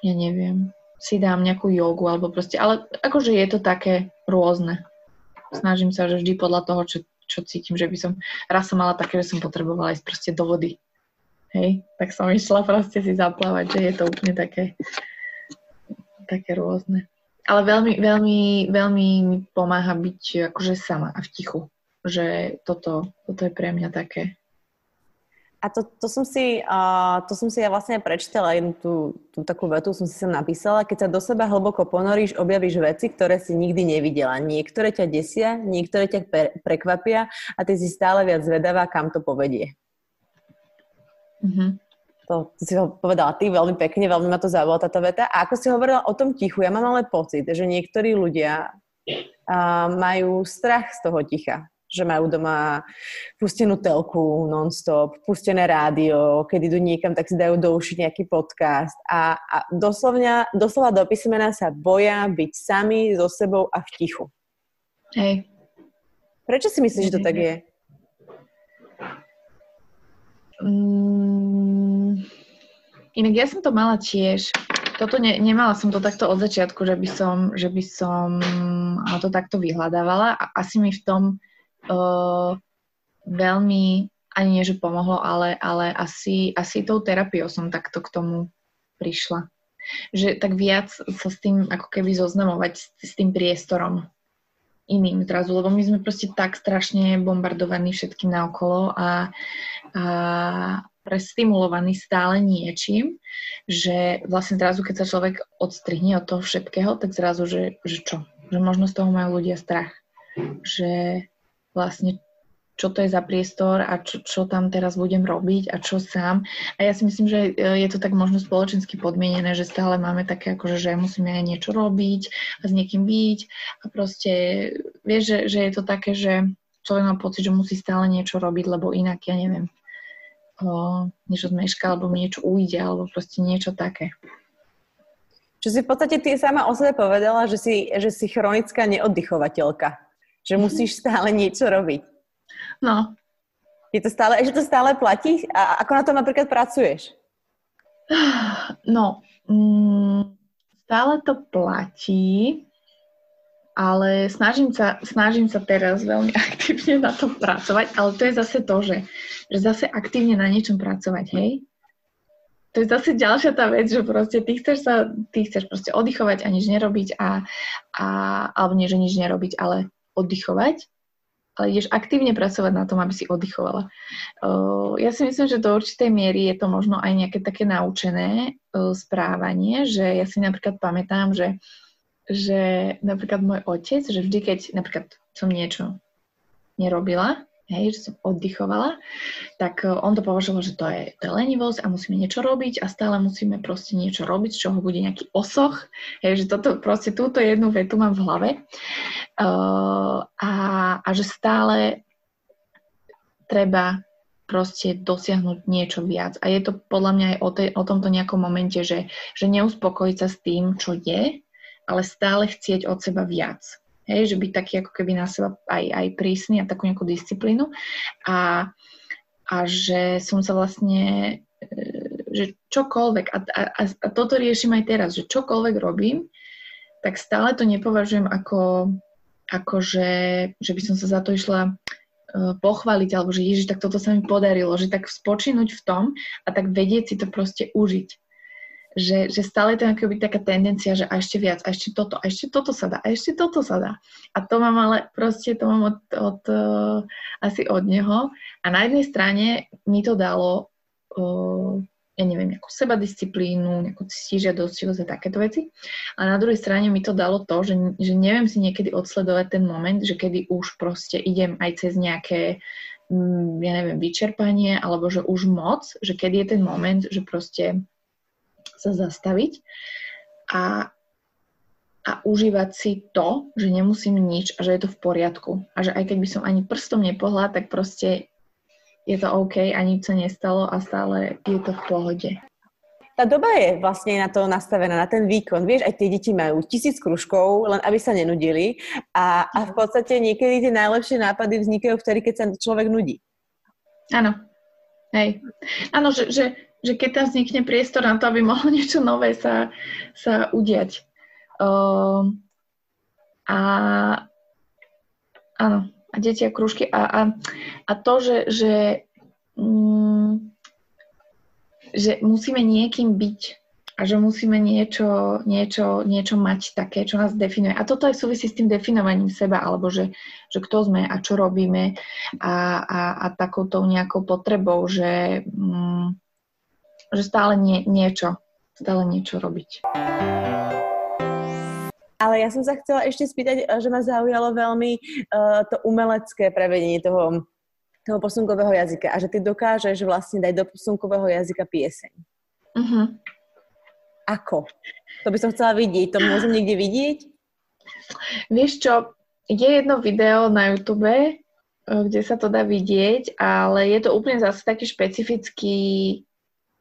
Speaker 2: ja neviem, si dám nejakú jogu, alebo proste, ale akože je to také rôzne. Snažím sa, že vždy podľa toho, čo, čo cítim, že by som, raz som mala také, že som potrebovala ísť proste do vody Hej, tak som išla proste si zaplávať, že je to úplne také, také rôzne. Ale veľmi, veľmi, veľmi mi pomáha byť akože sama a v tichu. Že toto, toto je pre mňa také.
Speaker 1: A to, to, som si, uh, to som si ja vlastne prečítala, jednu tú, tú takú vetu som si sem napísala. Keď sa do seba hlboko ponoríš, objavíš veci, ktoré si nikdy nevidela. Niektoré ťa desia, niektoré ťa pre, prekvapia a ty si stále viac zvedavá, kam to povedie. Mm-hmm. To, to si ho povedala ty veľmi pekne, veľmi ma to zaujala táto veta. A ako si hovorila o tom tichu, ja mám ale pocit, že niektorí ľudia uh, majú strach z toho ticha že majú doma pustenú telku non-stop, pustené rádio, keď idú niekam, tak si dajú do uši nejaký podcast a, a doslovne, doslova do písmena sa boja byť sami so sebou a v tichu.
Speaker 2: Hej.
Speaker 1: Prečo si myslíš, že to tak je?
Speaker 2: Mm, inak ja som to mala tiež. Toto ne, nemala som to takto od začiatku, že by som, že by som to takto vyhľadávala a asi mi v tom uh, veľmi, ani nie, že pomohlo, ale, ale asi, asi tou terapiou som takto k tomu prišla. Že tak viac sa s tým ako keby zoznamovať s, s tým priestorom iným zrazu, lebo my sme proste tak strašne bombardovaní všetkým naokolo a, a prestimulovaní stále niečím, že vlastne zrazu, keď sa človek odstrihne od toho všetkého, tak zrazu, že, že čo? Že možno z toho majú ľudia strach. Že vlastne čo to je za priestor a čo, čo tam teraz budem robiť a čo sám. A ja si myslím, že e, je to tak možno spoločensky podmienené, že stále máme také akože, že musíme aj niečo robiť a s niekým byť a proste vieš, že, že je to také, že človek má pocit, že musí stále niečo robiť, lebo inak, ja neviem, o, niečo zmeška, alebo niečo ujde, alebo proste niečo také.
Speaker 1: Čo si v podstate ty sama o sebe povedala, že si, že si chronická neoddychovateľka. Že musíš stále niečo robiť.
Speaker 2: No.
Speaker 1: Je to stále, že to stále platí? A ako na tom napríklad pracuješ?
Speaker 2: No, mm, stále to platí, ale snažím sa, snažím sa teraz veľmi <laughs> aktívne na tom pracovať, ale to je zase to, že, že zase aktívne na niečom pracovať, hej? To je zase ďalšia tá vec, že proste ty chceš sa, ty chceš proste oddychovať a nič nerobiť a, a alebo nie, že nič nerobiť, ale oddychovať ale ideš aktívne pracovať na tom, aby si oddychovala. Ja si myslím, že do určitej miery je to možno aj nejaké také naučené správanie, že ja si napríklad pamätám, že, že napríklad môj otec, že vždy, keď napríklad som niečo nerobila, hej, že som oddychovala, tak on to považoval, že to je, to je lenivosť a musíme niečo robiť a stále musíme proste niečo robiť, z čoho bude nejaký osoch. Hej, že toto, proste túto jednu vetu mám v hlave. Uh, a, a že stále treba proste dosiahnuť niečo viac. A je to podľa mňa aj o, tej, o tomto nejakom momente, že, že neuspokojiť sa s tým, čo je, ale stále chcieť od seba viac. Hej, že byť taký ako keby na seba aj, aj prísny a takú nejakú disciplínu. A, a že som sa vlastne, e, že čokoľvek, a, a, a toto riešim aj teraz, že čokoľvek robím, tak stále to nepovažujem ako, ako že, by som sa za to išla uh, pochváliť, alebo že ježiš, tak toto sa mi podarilo, že tak spočinúť v tom a tak vedieť si to proste užiť že, že stále to je taká tendencia, že a ešte viac, a ešte toto, a ešte toto sa dá, a ešte toto sa dá. A to mám ale proste, to mám od, od, uh, asi od neho. A na jednej strane mi to dalo, uh, ja neviem, nejakú sebadisciplínu, nejakú stižiadostivosť a takéto veci. A na druhej strane mi to dalo to, že, že neviem si niekedy odsledovať ten moment, že kedy už proste idem aj cez nejaké mm, ja neviem, vyčerpanie, alebo že už moc, že kedy je ten moment, že proste sa zastaviť a, a užívať si to, že nemusím nič a že je to v poriadku. A že aj keď by som ani prstom nepohla, tak proste je to OK a nič sa nestalo a stále je to v pohode.
Speaker 1: Tá doba je vlastne na to nastavená, na ten výkon. Vieš, aj tie deti majú tisíc kružkov, len aby sa nenudili. A, a v podstate niekedy tie najlepšie nápady vznikajú vtedy, keď sa človek nudí.
Speaker 2: Áno. Hej. Áno, že, že že keď tam vznikne priestor na to, aby mohlo niečo nové sa, sa udiať. Uh, a áno, a deti a krúžky. A, a, a to, že, že, um, že musíme niekým byť a že musíme niečo, niečo, niečo mať také, čo nás definuje. A toto aj súvisí s tým definovaním seba, alebo že, že kto sme a čo robíme a, a, a takouto nejakou potrebou, že um, že stále nie, niečo, stále niečo robiť.
Speaker 1: Ale ja som sa chcela ešte spýtať, že ma zaujalo veľmi uh, to umelecké prevedenie toho, toho posunkového jazyka a že ty dokážeš vlastne dať do posunkového jazyka pieseň. Uh-huh. Ako? To by som chcela vidieť. To môžem niekde vidieť?
Speaker 2: Vieš čo, je jedno video na YouTube, eh, kde sa to dá vidieť, ale je to úplne zase taký špecifický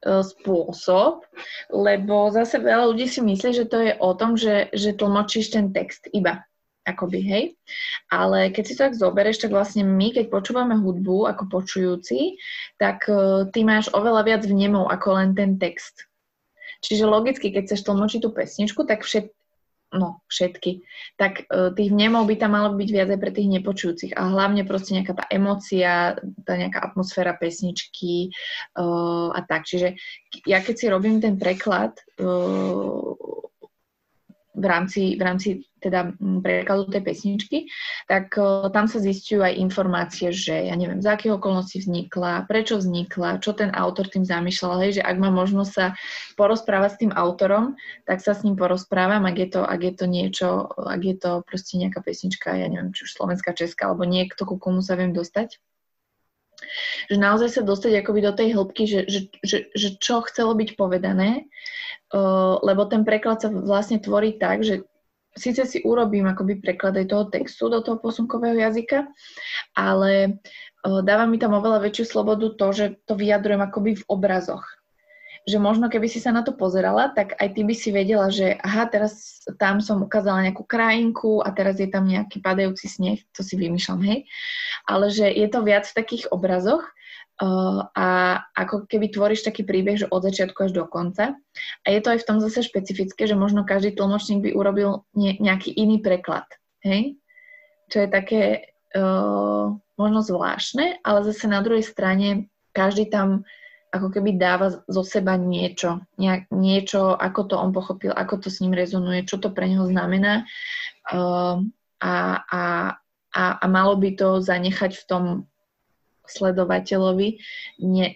Speaker 2: spôsob, lebo zase veľa ľudí si myslí, že to je o tom, že, že tlmočíš ten text iba akoby, hej. Ale keď si to tak zoberieš, tak vlastne my, keď počúvame hudbu ako počujúci, tak uh, ty máš oveľa viac vnemov ako len ten text. Čiže logicky, keď chceš tlmočiť tú pesničku, tak všet, no, všetky, tak uh, tých vnemov by tam malo byť viac aj pre tých nepočujúcich. A hlavne proste nejaká tá emocia, tá nejaká atmosféra pesničky uh, a tak. Čiže ja keď si robím ten preklad uh, v rámci, v rámci teda prekladu tej pesničky, tak uh, tam sa zistujú aj informácie, že ja neviem, za akých okolností vznikla, prečo vznikla, čo ten autor tým zamýšľal, hej, že ak má možnosť sa porozprávať s tým autorom, tak sa s ním porozprávam, ak je to, ak je to niečo, ak je to proste nejaká pesnička, ja neviem, či už slovenská, česká, alebo niekto, ku komu sa viem dostať že naozaj sa dostať akoby do tej hĺbky, že, že, že, že čo chcelo byť povedané, uh, lebo ten preklad sa vlastne tvorí tak, že síce si urobím akoby preklad aj toho textu do toho posunkového jazyka, ale uh, dáva mi tam oveľa väčšiu slobodu to, že to vyjadrujem akoby v obrazoch. Že možno keby si sa na to pozerala, tak aj ty by si vedela, že aha, teraz tam som ukázala nejakú krajinku a teraz je tam nejaký padajúci sneh, to si vymýšľam, hej. Ale že je to viac v takých obrazoch, Uh, a ako keby tvoríš taký príbeh, že od začiatku až do konca. A je to aj v tom zase špecifické, že možno každý tlmočník by urobil ne, nejaký iný preklad. Hej? Čo je také uh, možno zvláštne, ale zase na druhej strane každý tam ako keby dáva zo seba niečo. Nejak, niečo, ako to on pochopil, ako to s ním rezonuje, čo to pre neho znamená. Uh, a, a, a, a malo by to zanechať v tom sledovateľovi ne,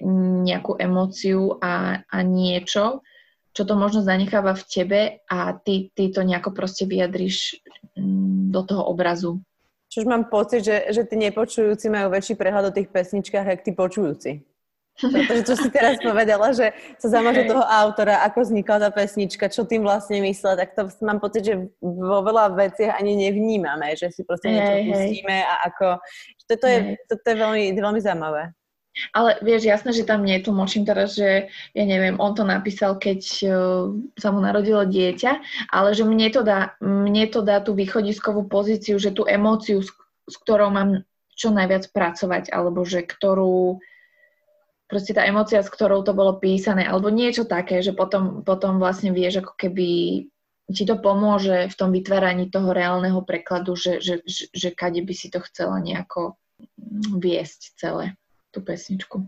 Speaker 2: nejakú emóciu a, a niečo, čo to možno zanecháva v tebe a ty, ty to nejako proste vyjadriš mm, do toho obrazu.
Speaker 1: Čiže mám pocit, že, že tí nepočujúci majú väčší prehľad o tých pesničkách, ako tí počujúci. Pretože čo si teraz povedala, že sa zaujímaš toho autora, ako vznikla tá pesnička, čo tým vlastne myslel, tak to mám pocit, že vo veľa veciach ani nevnímame, že si proste niečo hey, pustíme a ako... Toto je, toto je veľmi, veľmi zaujímavé.
Speaker 2: Ale vieš, jasné, že tam netlmočím teraz, že ja neviem, on to napísal, keď uh, sa mu narodilo dieťa, ale že mne to dá, mne to dá tú východiskovú pozíciu, že tú emóciu, s, s ktorou mám čo najviac pracovať, alebo že ktorú, proste tá emocia, s ktorou to bolo písané, alebo niečo také, že potom, potom vlastne vieš, ako keby ti to pomôže v tom vytváraní toho reálneho prekladu, že, že, že, že kade by si to chcela nejako viesť celé, tú pesničku.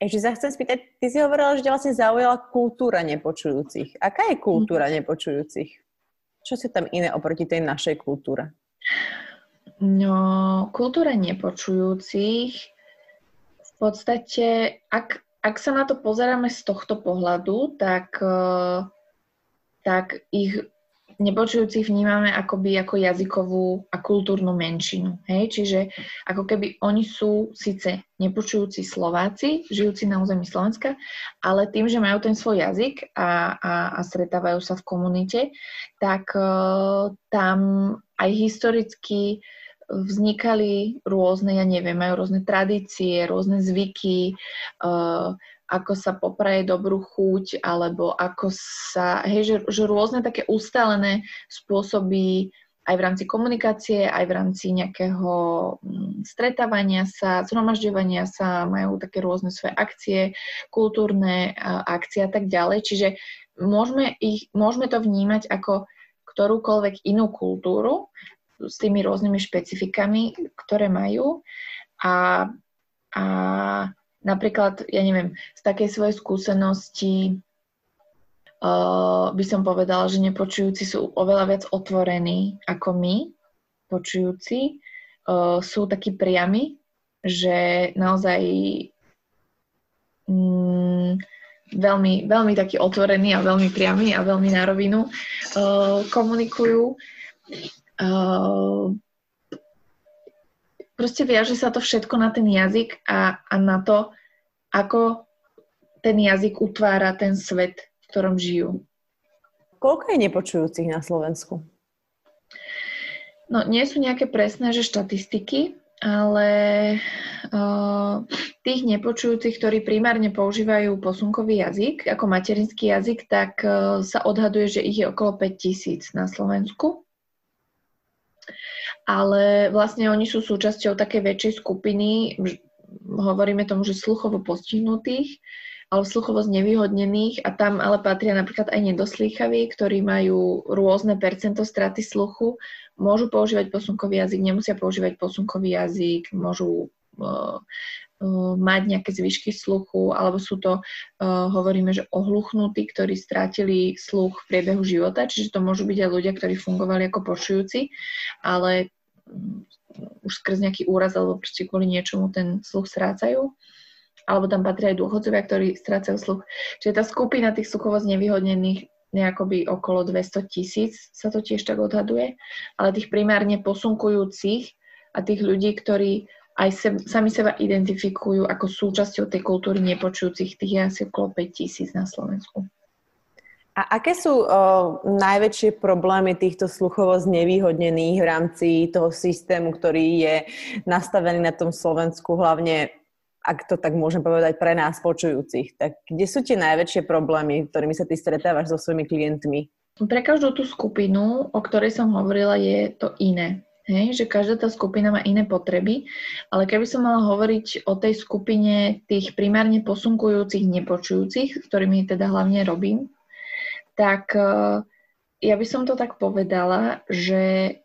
Speaker 1: Ešte sa chcem spýtať, ty si hovorila, že ťa vlastne zaujala kultúra nepočujúcich. Aká je kultúra mm. nepočujúcich? Čo si tam iné oproti tej našej kultúre?
Speaker 2: No, kultúra nepočujúcich podstate, ak, ak sa na to pozeráme z tohto pohľadu, tak, eh, tak ich nepočujúcich vnímame akoby ako jazykovú a kultúrnu menšinu. Hej? Čiže ako keby oni sú síce nepočujúci Slováci, žijúci na území Slovenska, ale tým, že majú ten svoj jazyk a, a, a stretávajú sa v komunite, tak uh, tam aj historicky vznikali rôzne, ja neviem, majú rôzne tradície, rôzne zvyky, uh, ako sa popraje dobrú chuť, alebo ako sa, hej, že, že rôzne také ustálené spôsoby aj v rámci komunikácie, aj v rámci nejakého mm, stretávania sa, zhromažďovania sa, majú také rôzne svoje akcie, kultúrne akcie a tak ďalej. Čiže môžeme, ich, môžeme to vnímať ako ktorúkoľvek inú kultúru s tými rôznymi špecifikami, ktoré majú. A, a napríklad, ja neviem, z takej svojej skúsenosti uh, by som povedala, že nepočujúci sú oveľa viac otvorení ako my, počujúci. Uh, sú takí priami, že naozaj mm, veľmi, veľmi takí otvorení a veľmi priami a veľmi na rovinu uh, komunikujú. Uh, proste viaže sa to všetko na ten jazyk a, a na to, ako ten jazyk utvára ten svet, v ktorom žijú.
Speaker 1: Koľko je nepočujúcich na Slovensku?
Speaker 2: No, nie sú nejaké presné, že štatistiky, ale uh, tých nepočujúcich, ktorí primárne používajú posunkový jazyk ako materinský jazyk, tak uh, sa odhaduje, že ich je okolo 5000 na Slovensku ale vlastne oni sú súčasťou takej väčšej skupiny, hovoríme tomu, že sluchovo postihnutých, ale sluchovo znevýhodnených. A tam ale patria napríklad aj nedoslýchaví, ktorí majú rôzne percento straty sluchu, môžu používať posunkový jazyk, nemusia používať posunkový jazyk, môžu uh, mať nejaké zvyšky sluchu, alebo sú to, uh, hovoríme, že ohluchnutí, ktorí strátili sluch v priebehu života, čiže to môžu byť aj ľudia, ktorí fungovali ako počujúci, ale už skrz nejaký úraz alebo proste kvôli niečomu ten sluch strácajú. Alebo tam patria aj dôchodcovia, ktorí strácajú sluch. Čiže tá skupina tých sluchovo znevýhodnených nejakoby okolo 200 tisíc sa to tiež tak odhaduje, ale tých primárne posunkujúcich a tých ľudí, ktorí aj se, sami seba identifikujú ako súčasťou tej kultúry nepočujúcich, tých je asi okolo 5 tisíc na Slovensku.
Speaker 1: A aké sú o, najväčšie problémy týchto sluchovo znevýhodnených v rámci toho systému, ktorý je nastavený na tom Slovensku, hlavne ak to tak môžem povedať pre nás počujúcich, tak kde sú tie najväčšie problémy, ktorými sa ty stretávaš so svojimi klientmi?
Speaker 2: Pre každú tú skupinu, o ktorej som hovorila, je to iné. Hej, že každá tá skupina má iné potreby, ale keby som mala hovoriť o tej skupine tých primárne posunkujúcich, nepočujúcich, s ktorými teda hlavne robím, tak eh, ja by som to tak povedala, že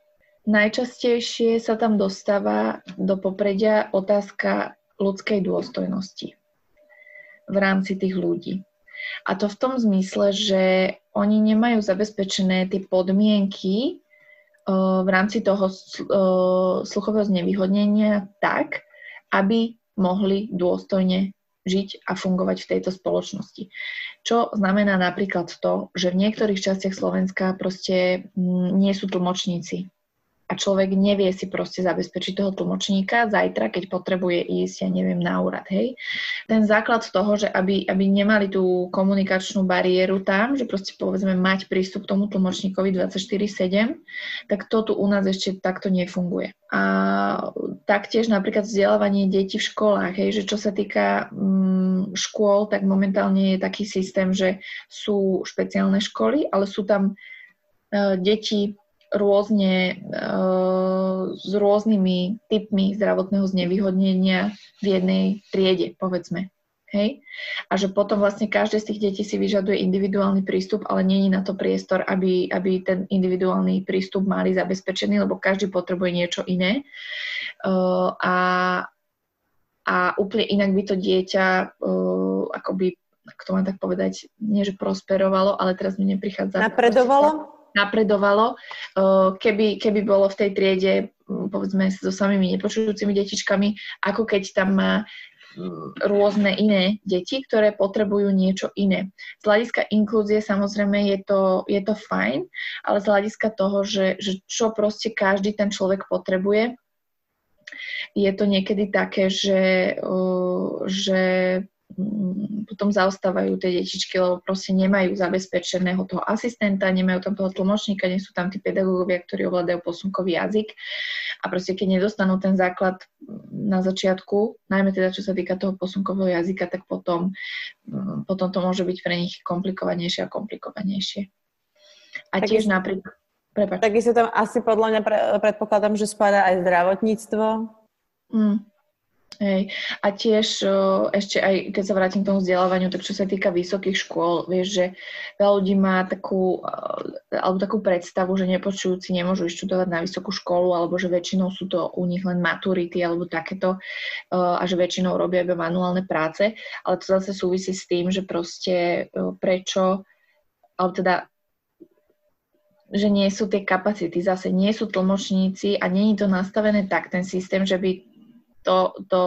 Speaker 2: najčastejšie sa tam dostáva do popredia otázka ľudskej dôstojnosti v rámci tých ľudí. A to v tom zmysle, že oni nemajú zabezpečené tie podmienky v rámci toho uh, sluchového znevýhodnenia tak, aby mohli dôstojne žiť a fungovať v tejto spoločnosti. Čo znamená napríklad to, že v niektorých častiach Slovenska proste mm, nie sú tlmočníci. A človek nevie si proste zabezpečiť toho tlmočníka zajtra, keď potrebuje ísť, ja neviem, na úrad, hej. Ten základ toho, že aby, aby nemali tú komunikačnú bariéru tam, že proste povedzme mať prístup k tomu tlmočníkovi 24-7, tak to tu u nás ešte takto nefunguje. A taktiež napríklad vzdelávanie detí v školách, hej, že čo sa týka mm, škôl, tak momentálne je taký systém, že sú špeciálne školy, ale sú tam uh, deti rôzne uh, s rôznymi typmi zdravotného znevýhodnenia v jednej triede, povedzme. Hej? A že potom vlastne každé z tých detí si vyžaduje individuálny prístup, ale není na to priestor, aby, aby ten individuálny prístup mali zabezpečený, lebo každý potrebuje niečo iné. Uh, a, a úplne inak by to dieťa uh, akoby, ako to mám tak povedať, nie že prosperovalo, ale teraz mi neprichádza...
Speaker 1: Napredovalo?
Speaker 2: Napredovalo, keby, keby bolo v tej triede, povedzme, so samými nepočujúcimi detičkami, ako keď tam má rôzne iné deti, ktoré potrebujú niečo iné. Z hľadiska inklúzie samozrejme je to, je to fajn, ale z hľadiska toho, že, že čo proste každý ten človek potrebuje, je to niekedy také, že, že Mm, potom zaostávajú tie detičky, lebo proste nemajú zabezpečeného toho asistenta, nemajú tam toho tlmočníka, nie sú tam tí pedagógovia, ktorí ovládajú posunkový jazyk a proste keď nedostanú ten základ na začiatku, najmä teda čo sa týka toho posunkového jazyka, tak potom, mm, potom to môže byť pre nich komplikovanejšie a komplikovanejšie. A tak tiež napríklad...
Speaker 1: Prepač. Takisto tam asi podľa mňa pre, predpokladám, že spadá aj zdravotníctvo.
Speaker 2: Mm, Hej. A tiež ešte aj, keď sa vrátim k tomu vzdelávaniu, tak čo sa týka vysokých škôl, vieš, že veľa ľudí má takú, alebo takú predstavu, že nepočujúci nemôžu študovať na vysokú školu, alebo že väčšinou sú to u nich len maturity alebo takéto a že väčšinou robia iba manuálne práce, ale to zase súvisí s tým, že proste prečo, alebo teda že nie sú tie kapacity, zase nie sú tlmočníci a nie je to nastavené tak, ten systém, že by to, to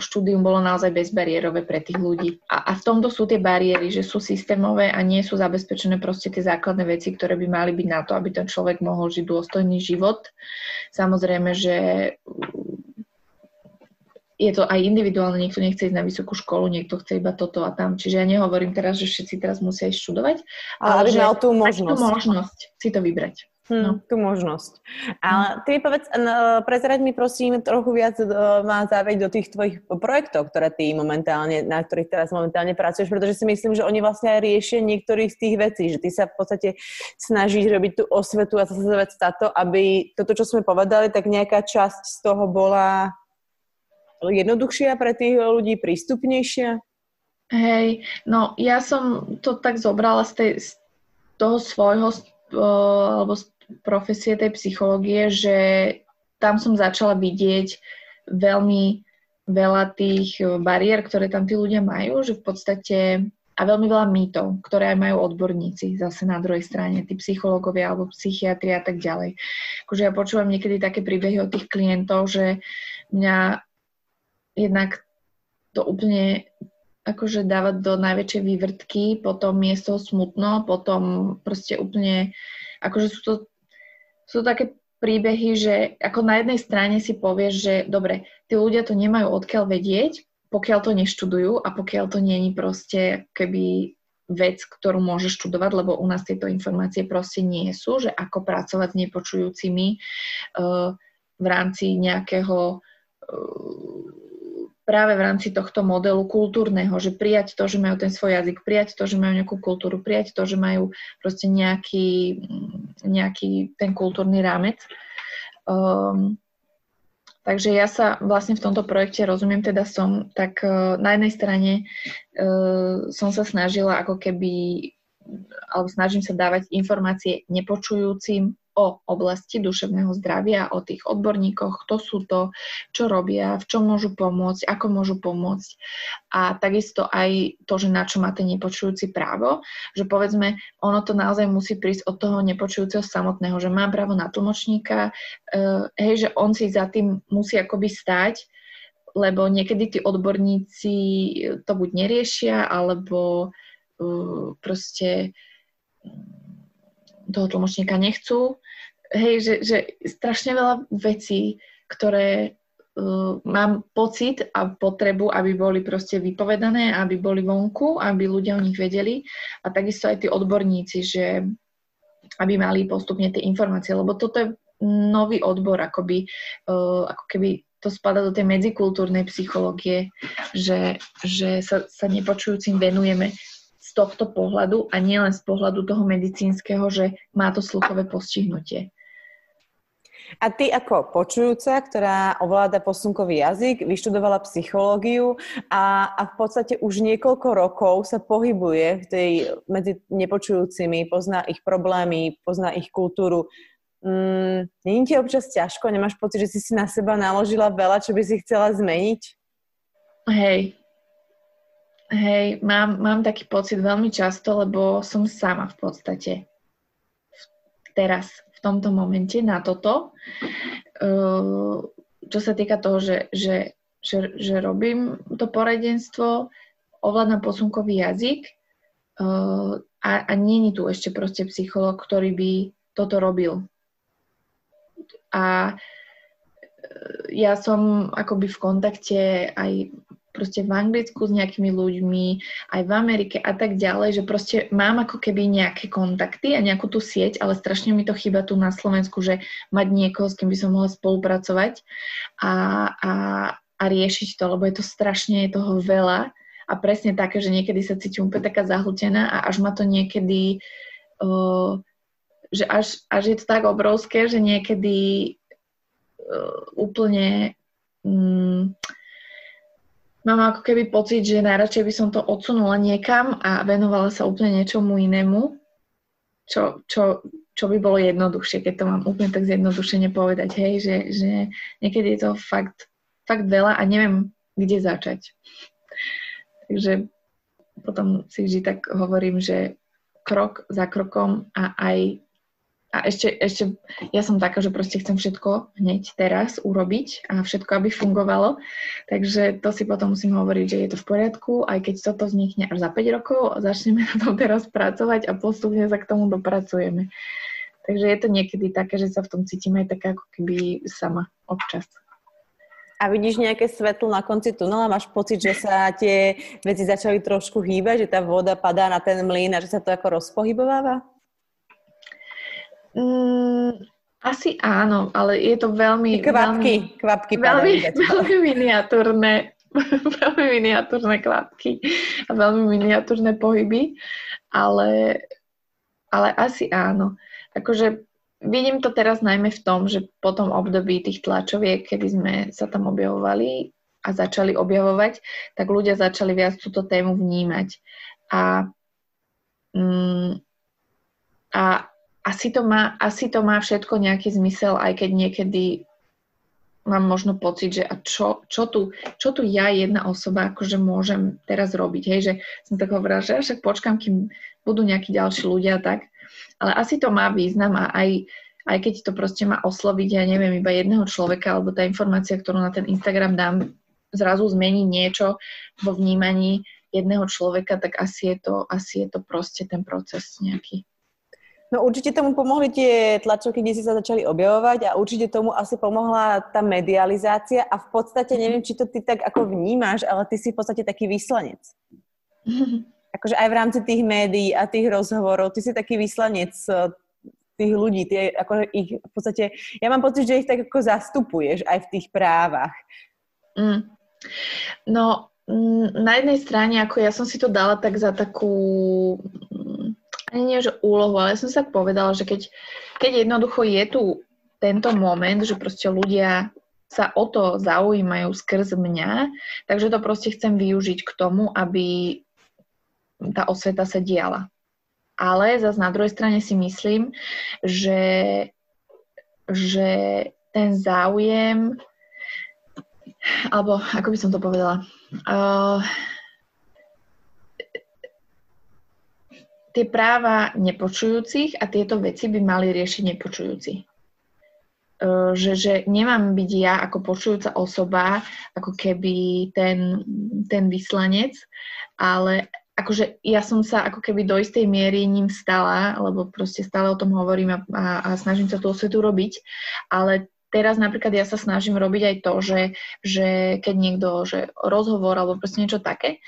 Speaker 2: štúdium bolo naozaj bezbariérové pre tých ľudí. A, a v tomto sú tie bariéry, že sú systémové a nie sú zabezpečené proste tie základné veci, ktoré by mali byť na to, aby ten človek mohol žiť dôstojný život. Samozrejme, že je to aj individuálne, niekto nechce ísť na vysokú školu, niekto chce iba toto a tam. Čiže ja nehovorím teraz, že všetci teraz musia ísť študovať,
Speaker 1: ale, ale že mal tú možnosť.
Speaker 2: možnosť si to vybrať.
Speaker 1: Hmm, no. Tú možnosť. Ale hm. ty povedz, no, prezrať mi prosím trochu viac uh, má záveď do tých tvojich projektov, ktoré ty momentálne, na ktorých teraz momentálne pracuješ, pretože si myslím, že oni vlastne aj riešia niektorých z tých vecí, že ty sa v podstate snažíš robiť tú osvetu a zasadzovať táto, aby toto, čo sme povedali, tak nejaká časť z toho bola jednoduchšia pre tých ľudí, prístupnejšia?
Speaker 2: Hej, no ja som to tak zobrala z, tej, z toho svojho alebo z profesie tej psychológie, že tam som začala vidieť veľmi veľa tých bariér, ktoré tam tí ľudia majú, že v podstate a veľmi veľa mýtov, ktoré aj majú odborníci zase na druhej strane, tí psychológovia alebo psychiatri a tak ďalej. Akože ja počúvam niekedy také príbehy od tých klientov, že mňa jednak to úplne akože dávať do najväčšej vývrtky, potom je z toho smutno, potom proste úplne, akože sú to sú také príbehy, že ako na jednej strane si povieš, že dobre, tí ľudia to nemajú odkiaľ vedieť, pokiaľ to neštudujú a pokiaľ to není proste keby vec, ktorú môže študovať, lebo u nás tieto informácie proste nie sú, že ako pracovať s nepočujúcimi uh, v rámci nejakého uh, práve v rámci tohto modelu kultúrneho, že prijať to, že majú ten svoj jazyk, prijať to, že majú nejakú kultúru, prijať to, že majú proste nejaký, nejaký ten kultúrny rámec. Um, takže ja sa vlastne v tomto projekte, rozumiem teda som, tak uh, na jednej strane uh, som sa snažila ako keby alebo snažím sa dávať informácie nepočujúcim o oblasti duševného zdravia, o tých odborníkoch, kto sú to, čo robia, v čom môžu pomôcť, ako môžu pomôcť. A takisto aj to, že na čo má ten nepočujúci právo, že povedzme, ono to naozaj musí prísť od toho nepočujúceho samotného, že má právo na tlmočníka, uh, hej, že on si za tým musí akoby stať, lebo niekedy tí odborníci to buď neriešia, alebo uh, proste toho tlmočníka nechcú, hej, že, že strašne veľa vecí, ktoré uh, mám pocit a potrebu, aby boli proste vypovedané, aby boli vonku, aby ľudia o nich vedeli a takisto aj tí odborníci, že aby mali postupne tie informácie, lebo toto je nový odbor, akoby, uh, ako keby to spada do tej medzikultúrnej psychológie, že, že sa, sa nepočujúcim venujeme z tohto pohľadu a nielen z pohľadu toho medicínskeho, že má to sluchové postihnutie.
Speaker 1: A ty ako počujúca, ktorá ovláda posunkový jazyk, vyštudovala psychológiu a, a v podstate už niekoľko rokov sa pohybuje v tej, medzi nepočujúcimi, pozná ich problémy, pozná ich kultúru. Mm, není ti občas ťažko? Nemáš pocit, že si si na seba naložila veľa, čo by si chcela zmeniť?
Speaker 2: Hej. Hej, mám, mám taký pocit veľmi často, lebo som sama v podstate. Teraz v tomto momente na toto. Uh, čo sa týka toho, že, že, že, že robím to poradenstvo, ovládam posunkový jazyk uh, a, a není tu ešte proste psycholog, ktorý by toto robil. A ja som akoby v kontakte aj proste v Anglicku s nejakými ľuďmi, aj v Amerike a tak ďalej, že proste mám ako keby nejaké kontakty a nejakú tú sieť, ale strašne mi to chýba tu na Slovensku, že mať niekoho, s kým by som mohla spolupracovať a, a, a riešiť to, lebo je to strašne, je toho veľa a presne také, že niekedy sa cítim úplne taká zahltená a až ma to niekedy, uh, že až, až je to tak obrovské, že niekedy uh, úplne um, mám ako keby pocit, že najradšej by som to odsunula niekam a venovala sa úplne niečomu inému, čo, čo, čo by bolo jednoduchšie, keď to mám úplne tak zjednodušene povedať, hej, že, že niekedy je to fakt, fakt veľa a neviem, kde začať. Takže potom si vždy tak hovorím, že krok za krokom a aj a ešte, ešte ja som taká, že proste chcem všetko hneď teraz urobiť a všetko, aby fungovalo. Takže to si potom musím hovoriť, že je to v poriadku, aj keď toto vznikne až za 5 rokov, začneme na tom teraz pracovať a postupne sa k tomu dopracujeme. Takže je to niekedy také, že sa v tom cítim aj taká ako keby sama občas.
Speaker 1: A vidíš nejaké svetlo na konci tunela? Máš pocit, že sa tie veci začali trošku hýbať, že tá voda padá na ten mlyn a že sa to ako rozpohybováva?
Speaker 2: Mm, asi áno, ale je to veľmi...
Speaker 1: Kvapky, veľmi, kvapky
Speaker 2: veľmi, <laughs> veľmi miniatúrne, <laughs> veľmi miniatúrne kvapky a veľmi miniatúrne pohyby, ale, ale asi áno. Akože vidím to teraz najmä v tom, že po tom období tých tlačoviek, kedy sme sa tam objavovali a začali objavovať, tak ľudia začali viac túto tému vnímať. A, mm, a asi to, má, asi to má všetko nejaký zmysel, aj keď niekedy mám možno pocit, že a čo, čo, tu, čo tu ja, jedna osoba, akože môžem teraz robiť, hej, že som tak hovorila, že však počkám, kým budú nejakí ďalší ľudia, tak, ale asi to má význam a aj, aj keď to proste má osloviť, ja neviem, iba jedného človeka, alebo tá informácia, ktorú na ten Instagram dám, zrazu zmení niečo vo vnímaní jedného človeka, tak asi je to, asi je to proste ten proces nejaký.
Speaker 1: No určite tomu pomohli tie tlačovky, kde si sa začali objavovať a určite tomu asi pomohla tá medializácia a v podstate neviem, či to ty tak ako vnímaš, ale ty si v podstate taký vyslanec. <laughs> Akože aj v rámci tých médií a tých rozhovorov, ty si taký vyslanec eh, tých ľudí, ty ako ich v podstate, ja mám pocit, že ich tak ako zastupuješ aj v tých právach.
Speaker 2: Mm. No, mm, na jednej strane, ako ja som si to dala tak za takú ani nie, že úlohu, ale som sa povedala, že keď, keď jednoducho je tu tento moment, že proste ľudia sa o to zaujímajú skrz mňa, takže to proste chcem využiť k tomu, aby tá osveta sa diala. Ale zase na druhej strane si myslím, že, že ten záujem, alebo ako by som to povedala, uh, tie práva nepočujúcich a tieto veci by mali riešiť nepočujúci. Že, že nemám byť ja ako počujúca osoba, ako keby ten, ten vyslanec, ale akože ja som sa ako keby do istej miery ním stala, lebo proste stále o tom hovorím a, a, a snažím sa tú osvetu robiť, ale teraz napríklad ja sa snažím robiť aj to, že, že keď niekto, že rozhovor alebo proste niečo také,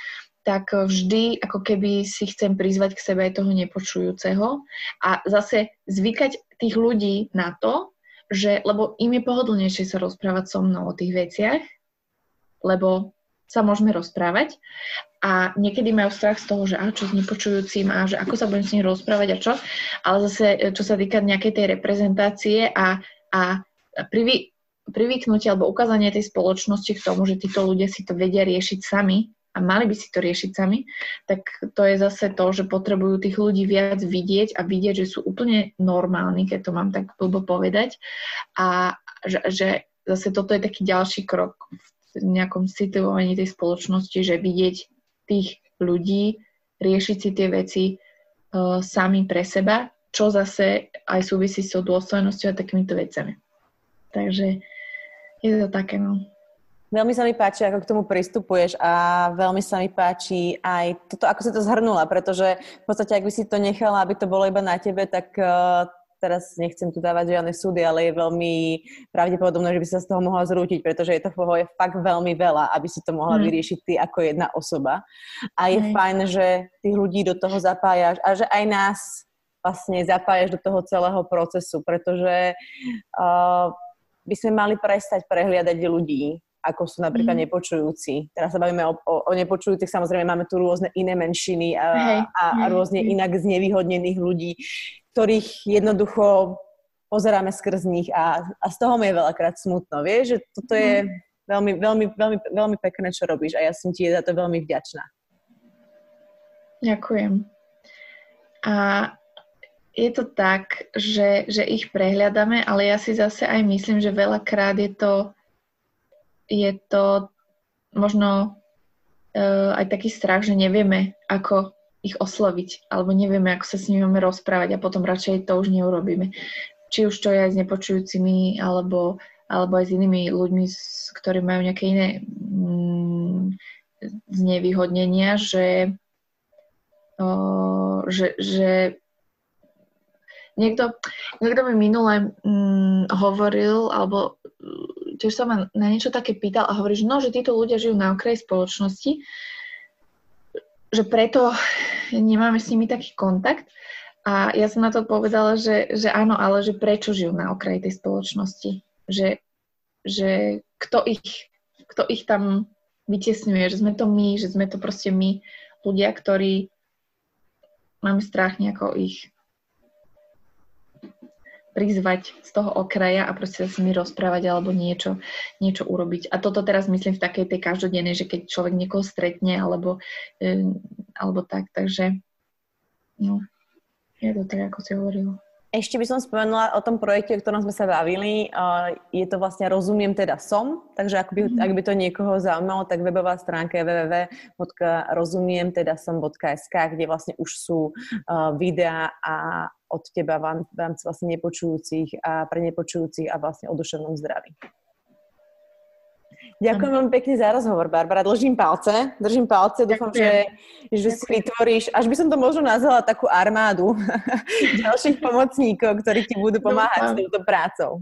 Speaker 2: tak vždy ako keby si chcem prizvať k sebe aj toho nepočujúceho. A zase zvykať tých ľudí na to, že, lebo im je pohodlnejšie sa rozprávať so mnou o tých veciach, lebo sa môžeme rozprávať. A niekedy majú strach z toho, že a čo s nepočujúcim? a že ako sa budem s ním rozprávať a čo, ale zase čo sa týka nejakej tej reprezentácie a, a privy, privyknutie alebo ukázanie tej spoločnosti k tomu, že títo ľudia si to vedia riešiť sami a mali by si to riešiť sami, tak to je zase to, že potrebujú tých ľudí viac vidieť a vidieť, že sú úplne normálni, keď to mám tak blbo povedať. A že, že zase toto je taký ďalší krok v nejakom situovaní tej spoločnosti, že vidieť tých ľudí, riešiť si tie veci uh, sami pre seba, čo zase aj súvisí s tou dôstojnosťou a takýmito vecami. Takže je to také, no.
Speaker 1: Veľmi sa mi páči, ako k tomu pristupuješ a veľmi sa mi páči aj toto, ako si to zhrnula, pretože v podstate, ak by si to nechala, aby to bolo iba na tebe, tak uh, teraz nechcem tu dávať žiadne súdy, ale je veľmi pravdepodobné, že by sa z toho mohla zrútiť, pretože je toho je fakt veľmi veľa, aby si to mohla mm. vyriešiť ty ako jedna osoba. A je mm. fajn, že tých ľudí do toho zapájaš a že aj nás vlastne zapájaš do toho celého procesu, pretože uh, by sme mali prestať prehliadať ľudí, ako sú napríklad mm. nepočujúci. Teraz sa bavíme o, o, o nepočujúcich, samozrejme máme tu rôzne iné menšiny a, hey, a, a rôzne hey. inak znevýhodnených ľudí, ktorých jednoducho pozeráme skrz nich a, a z toho mi je veľakrát smutno. Vieš, že toto je mm. veľmi, veľmi, veľmi, veľmi pekné, čo robíš a ja som ti za to veľmi vďačná.
Speaker 2: Ďakujem. A je to tak, že, že ich prehľadáme, ale ja si zase aj myslím, že veľakrát je to je to možno uh, aj taký strach, že nevieme, ako ich osloviť, alebo nevieme, ako sa s nimi máme rozprávať a potom radšej to už neurobíme. Či už to je aj s nepočujúcimi, alebo, alebo aj s inými ľuďmi, ktorí majú nejaké iné mm, znevýhodnenia, že, uh, že, že niekto, niekto mi minule mm, hovoril, alebo tiež sa ma na niečo také pýtal a hovorí, že no, že títo ľudia žijú na okraji spoločnosti, že preto nemáme s nimi taký kontakt. A ja som na to povedala, že, že áno, ale že prečo žijú na okraji tej spoločnosti? Že, že kto, ich, kto ich tam vytesňuje, že sme to my, že sme to proste my, ľudia, ktorí máme strach nejako ich prizvať z toho okraja a proste sa s nimi rozprávať alebo niečo, niečo urobiť. A toto teraz myslím v takej tej každodennej, že keď človek niekoho stretne alebo, e, alebo tak, takže no, je to tak, ako si hovorila.
Speaker 1: Ešte by som spomenula o tom projekte, o ktorom sme sa bavili. Je to vlastne Rozumiem teda som, takže ak by, mm. ak by to niekoho zaujímalo, tak webová stránka je www.rozumiemtedasom.sk, kde vlastne už sú videá a od teba v rámci vlastne nepočujúcich a pre nepočujúcich a vlastne o duševnom zdraví. Ďakujem veľmi pekne za rozhovor, Barbara. Držím palce, držím palce. Dúfam, že, že si vytvoríš, až by som to možno nazvala takú armádu <laughs> ďalších pomocníkov, ktorí ti budú pomáhať dúfam. s touto prácou.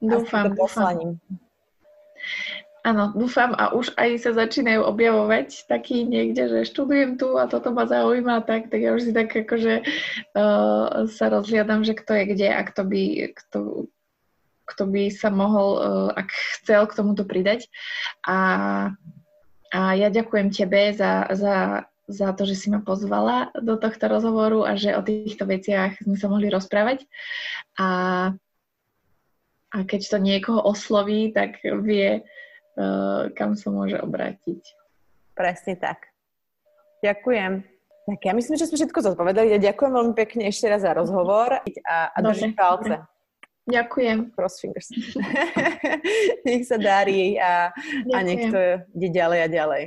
Speaker 2: Dúfam, dúfam. Áno, dúfam a už aj sa začínajú objavovať taký niekde, že študujem tu a toto ma zaujíma, tak, tak ja už si tak akože uh, sa rozhliadam, že kto je kde a kto by, kto, kto by sa mohol, uh, ak chcel, k tomuto pridať. A, a ja ďakujem tebe za, za, za to, že si ma pozvala do tohto rozhovoru a že o týchto veciach sme sa mohli rozprávať. A, a keď to niekoho osloví, tak vie, uh, kam sa môže obrátiť.
Speaker 1: Presne tak. Ďakujem. Tak ja myslím, že sme všetko zodpovedali. Ja ďakujem veľmi pekne ešte raz za rozhovor a, a držím palce.
Speaker 2: Ďakujem.
Speaker 1: Cross fingers. <laughs> nech sa darí a, a nech to ide ďalej a ďalej.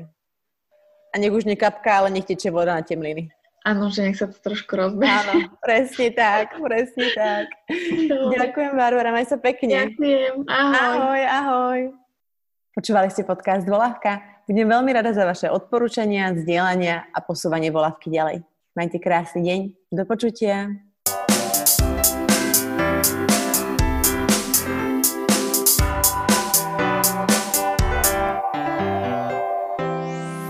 Speaker 1: A nech už nekapká, ale nech teče voda na temliny.
Speaker 2: Áno, že nech sa to trošku rozbehe.
Speaker 1: Áno, presne tak, presne tak. Ďakujem, Barbara, maj sa pekne.
Speaker 2: Ďakujem, ahoj.
Speaker 1: Ahoj, ahoj. Počúvali ste podcast Dvolávka? Budem veľmi rada za vaše odporúčania, zdieľania a posúvanie volavky ďalej. Majte krásny deň. Do počutia.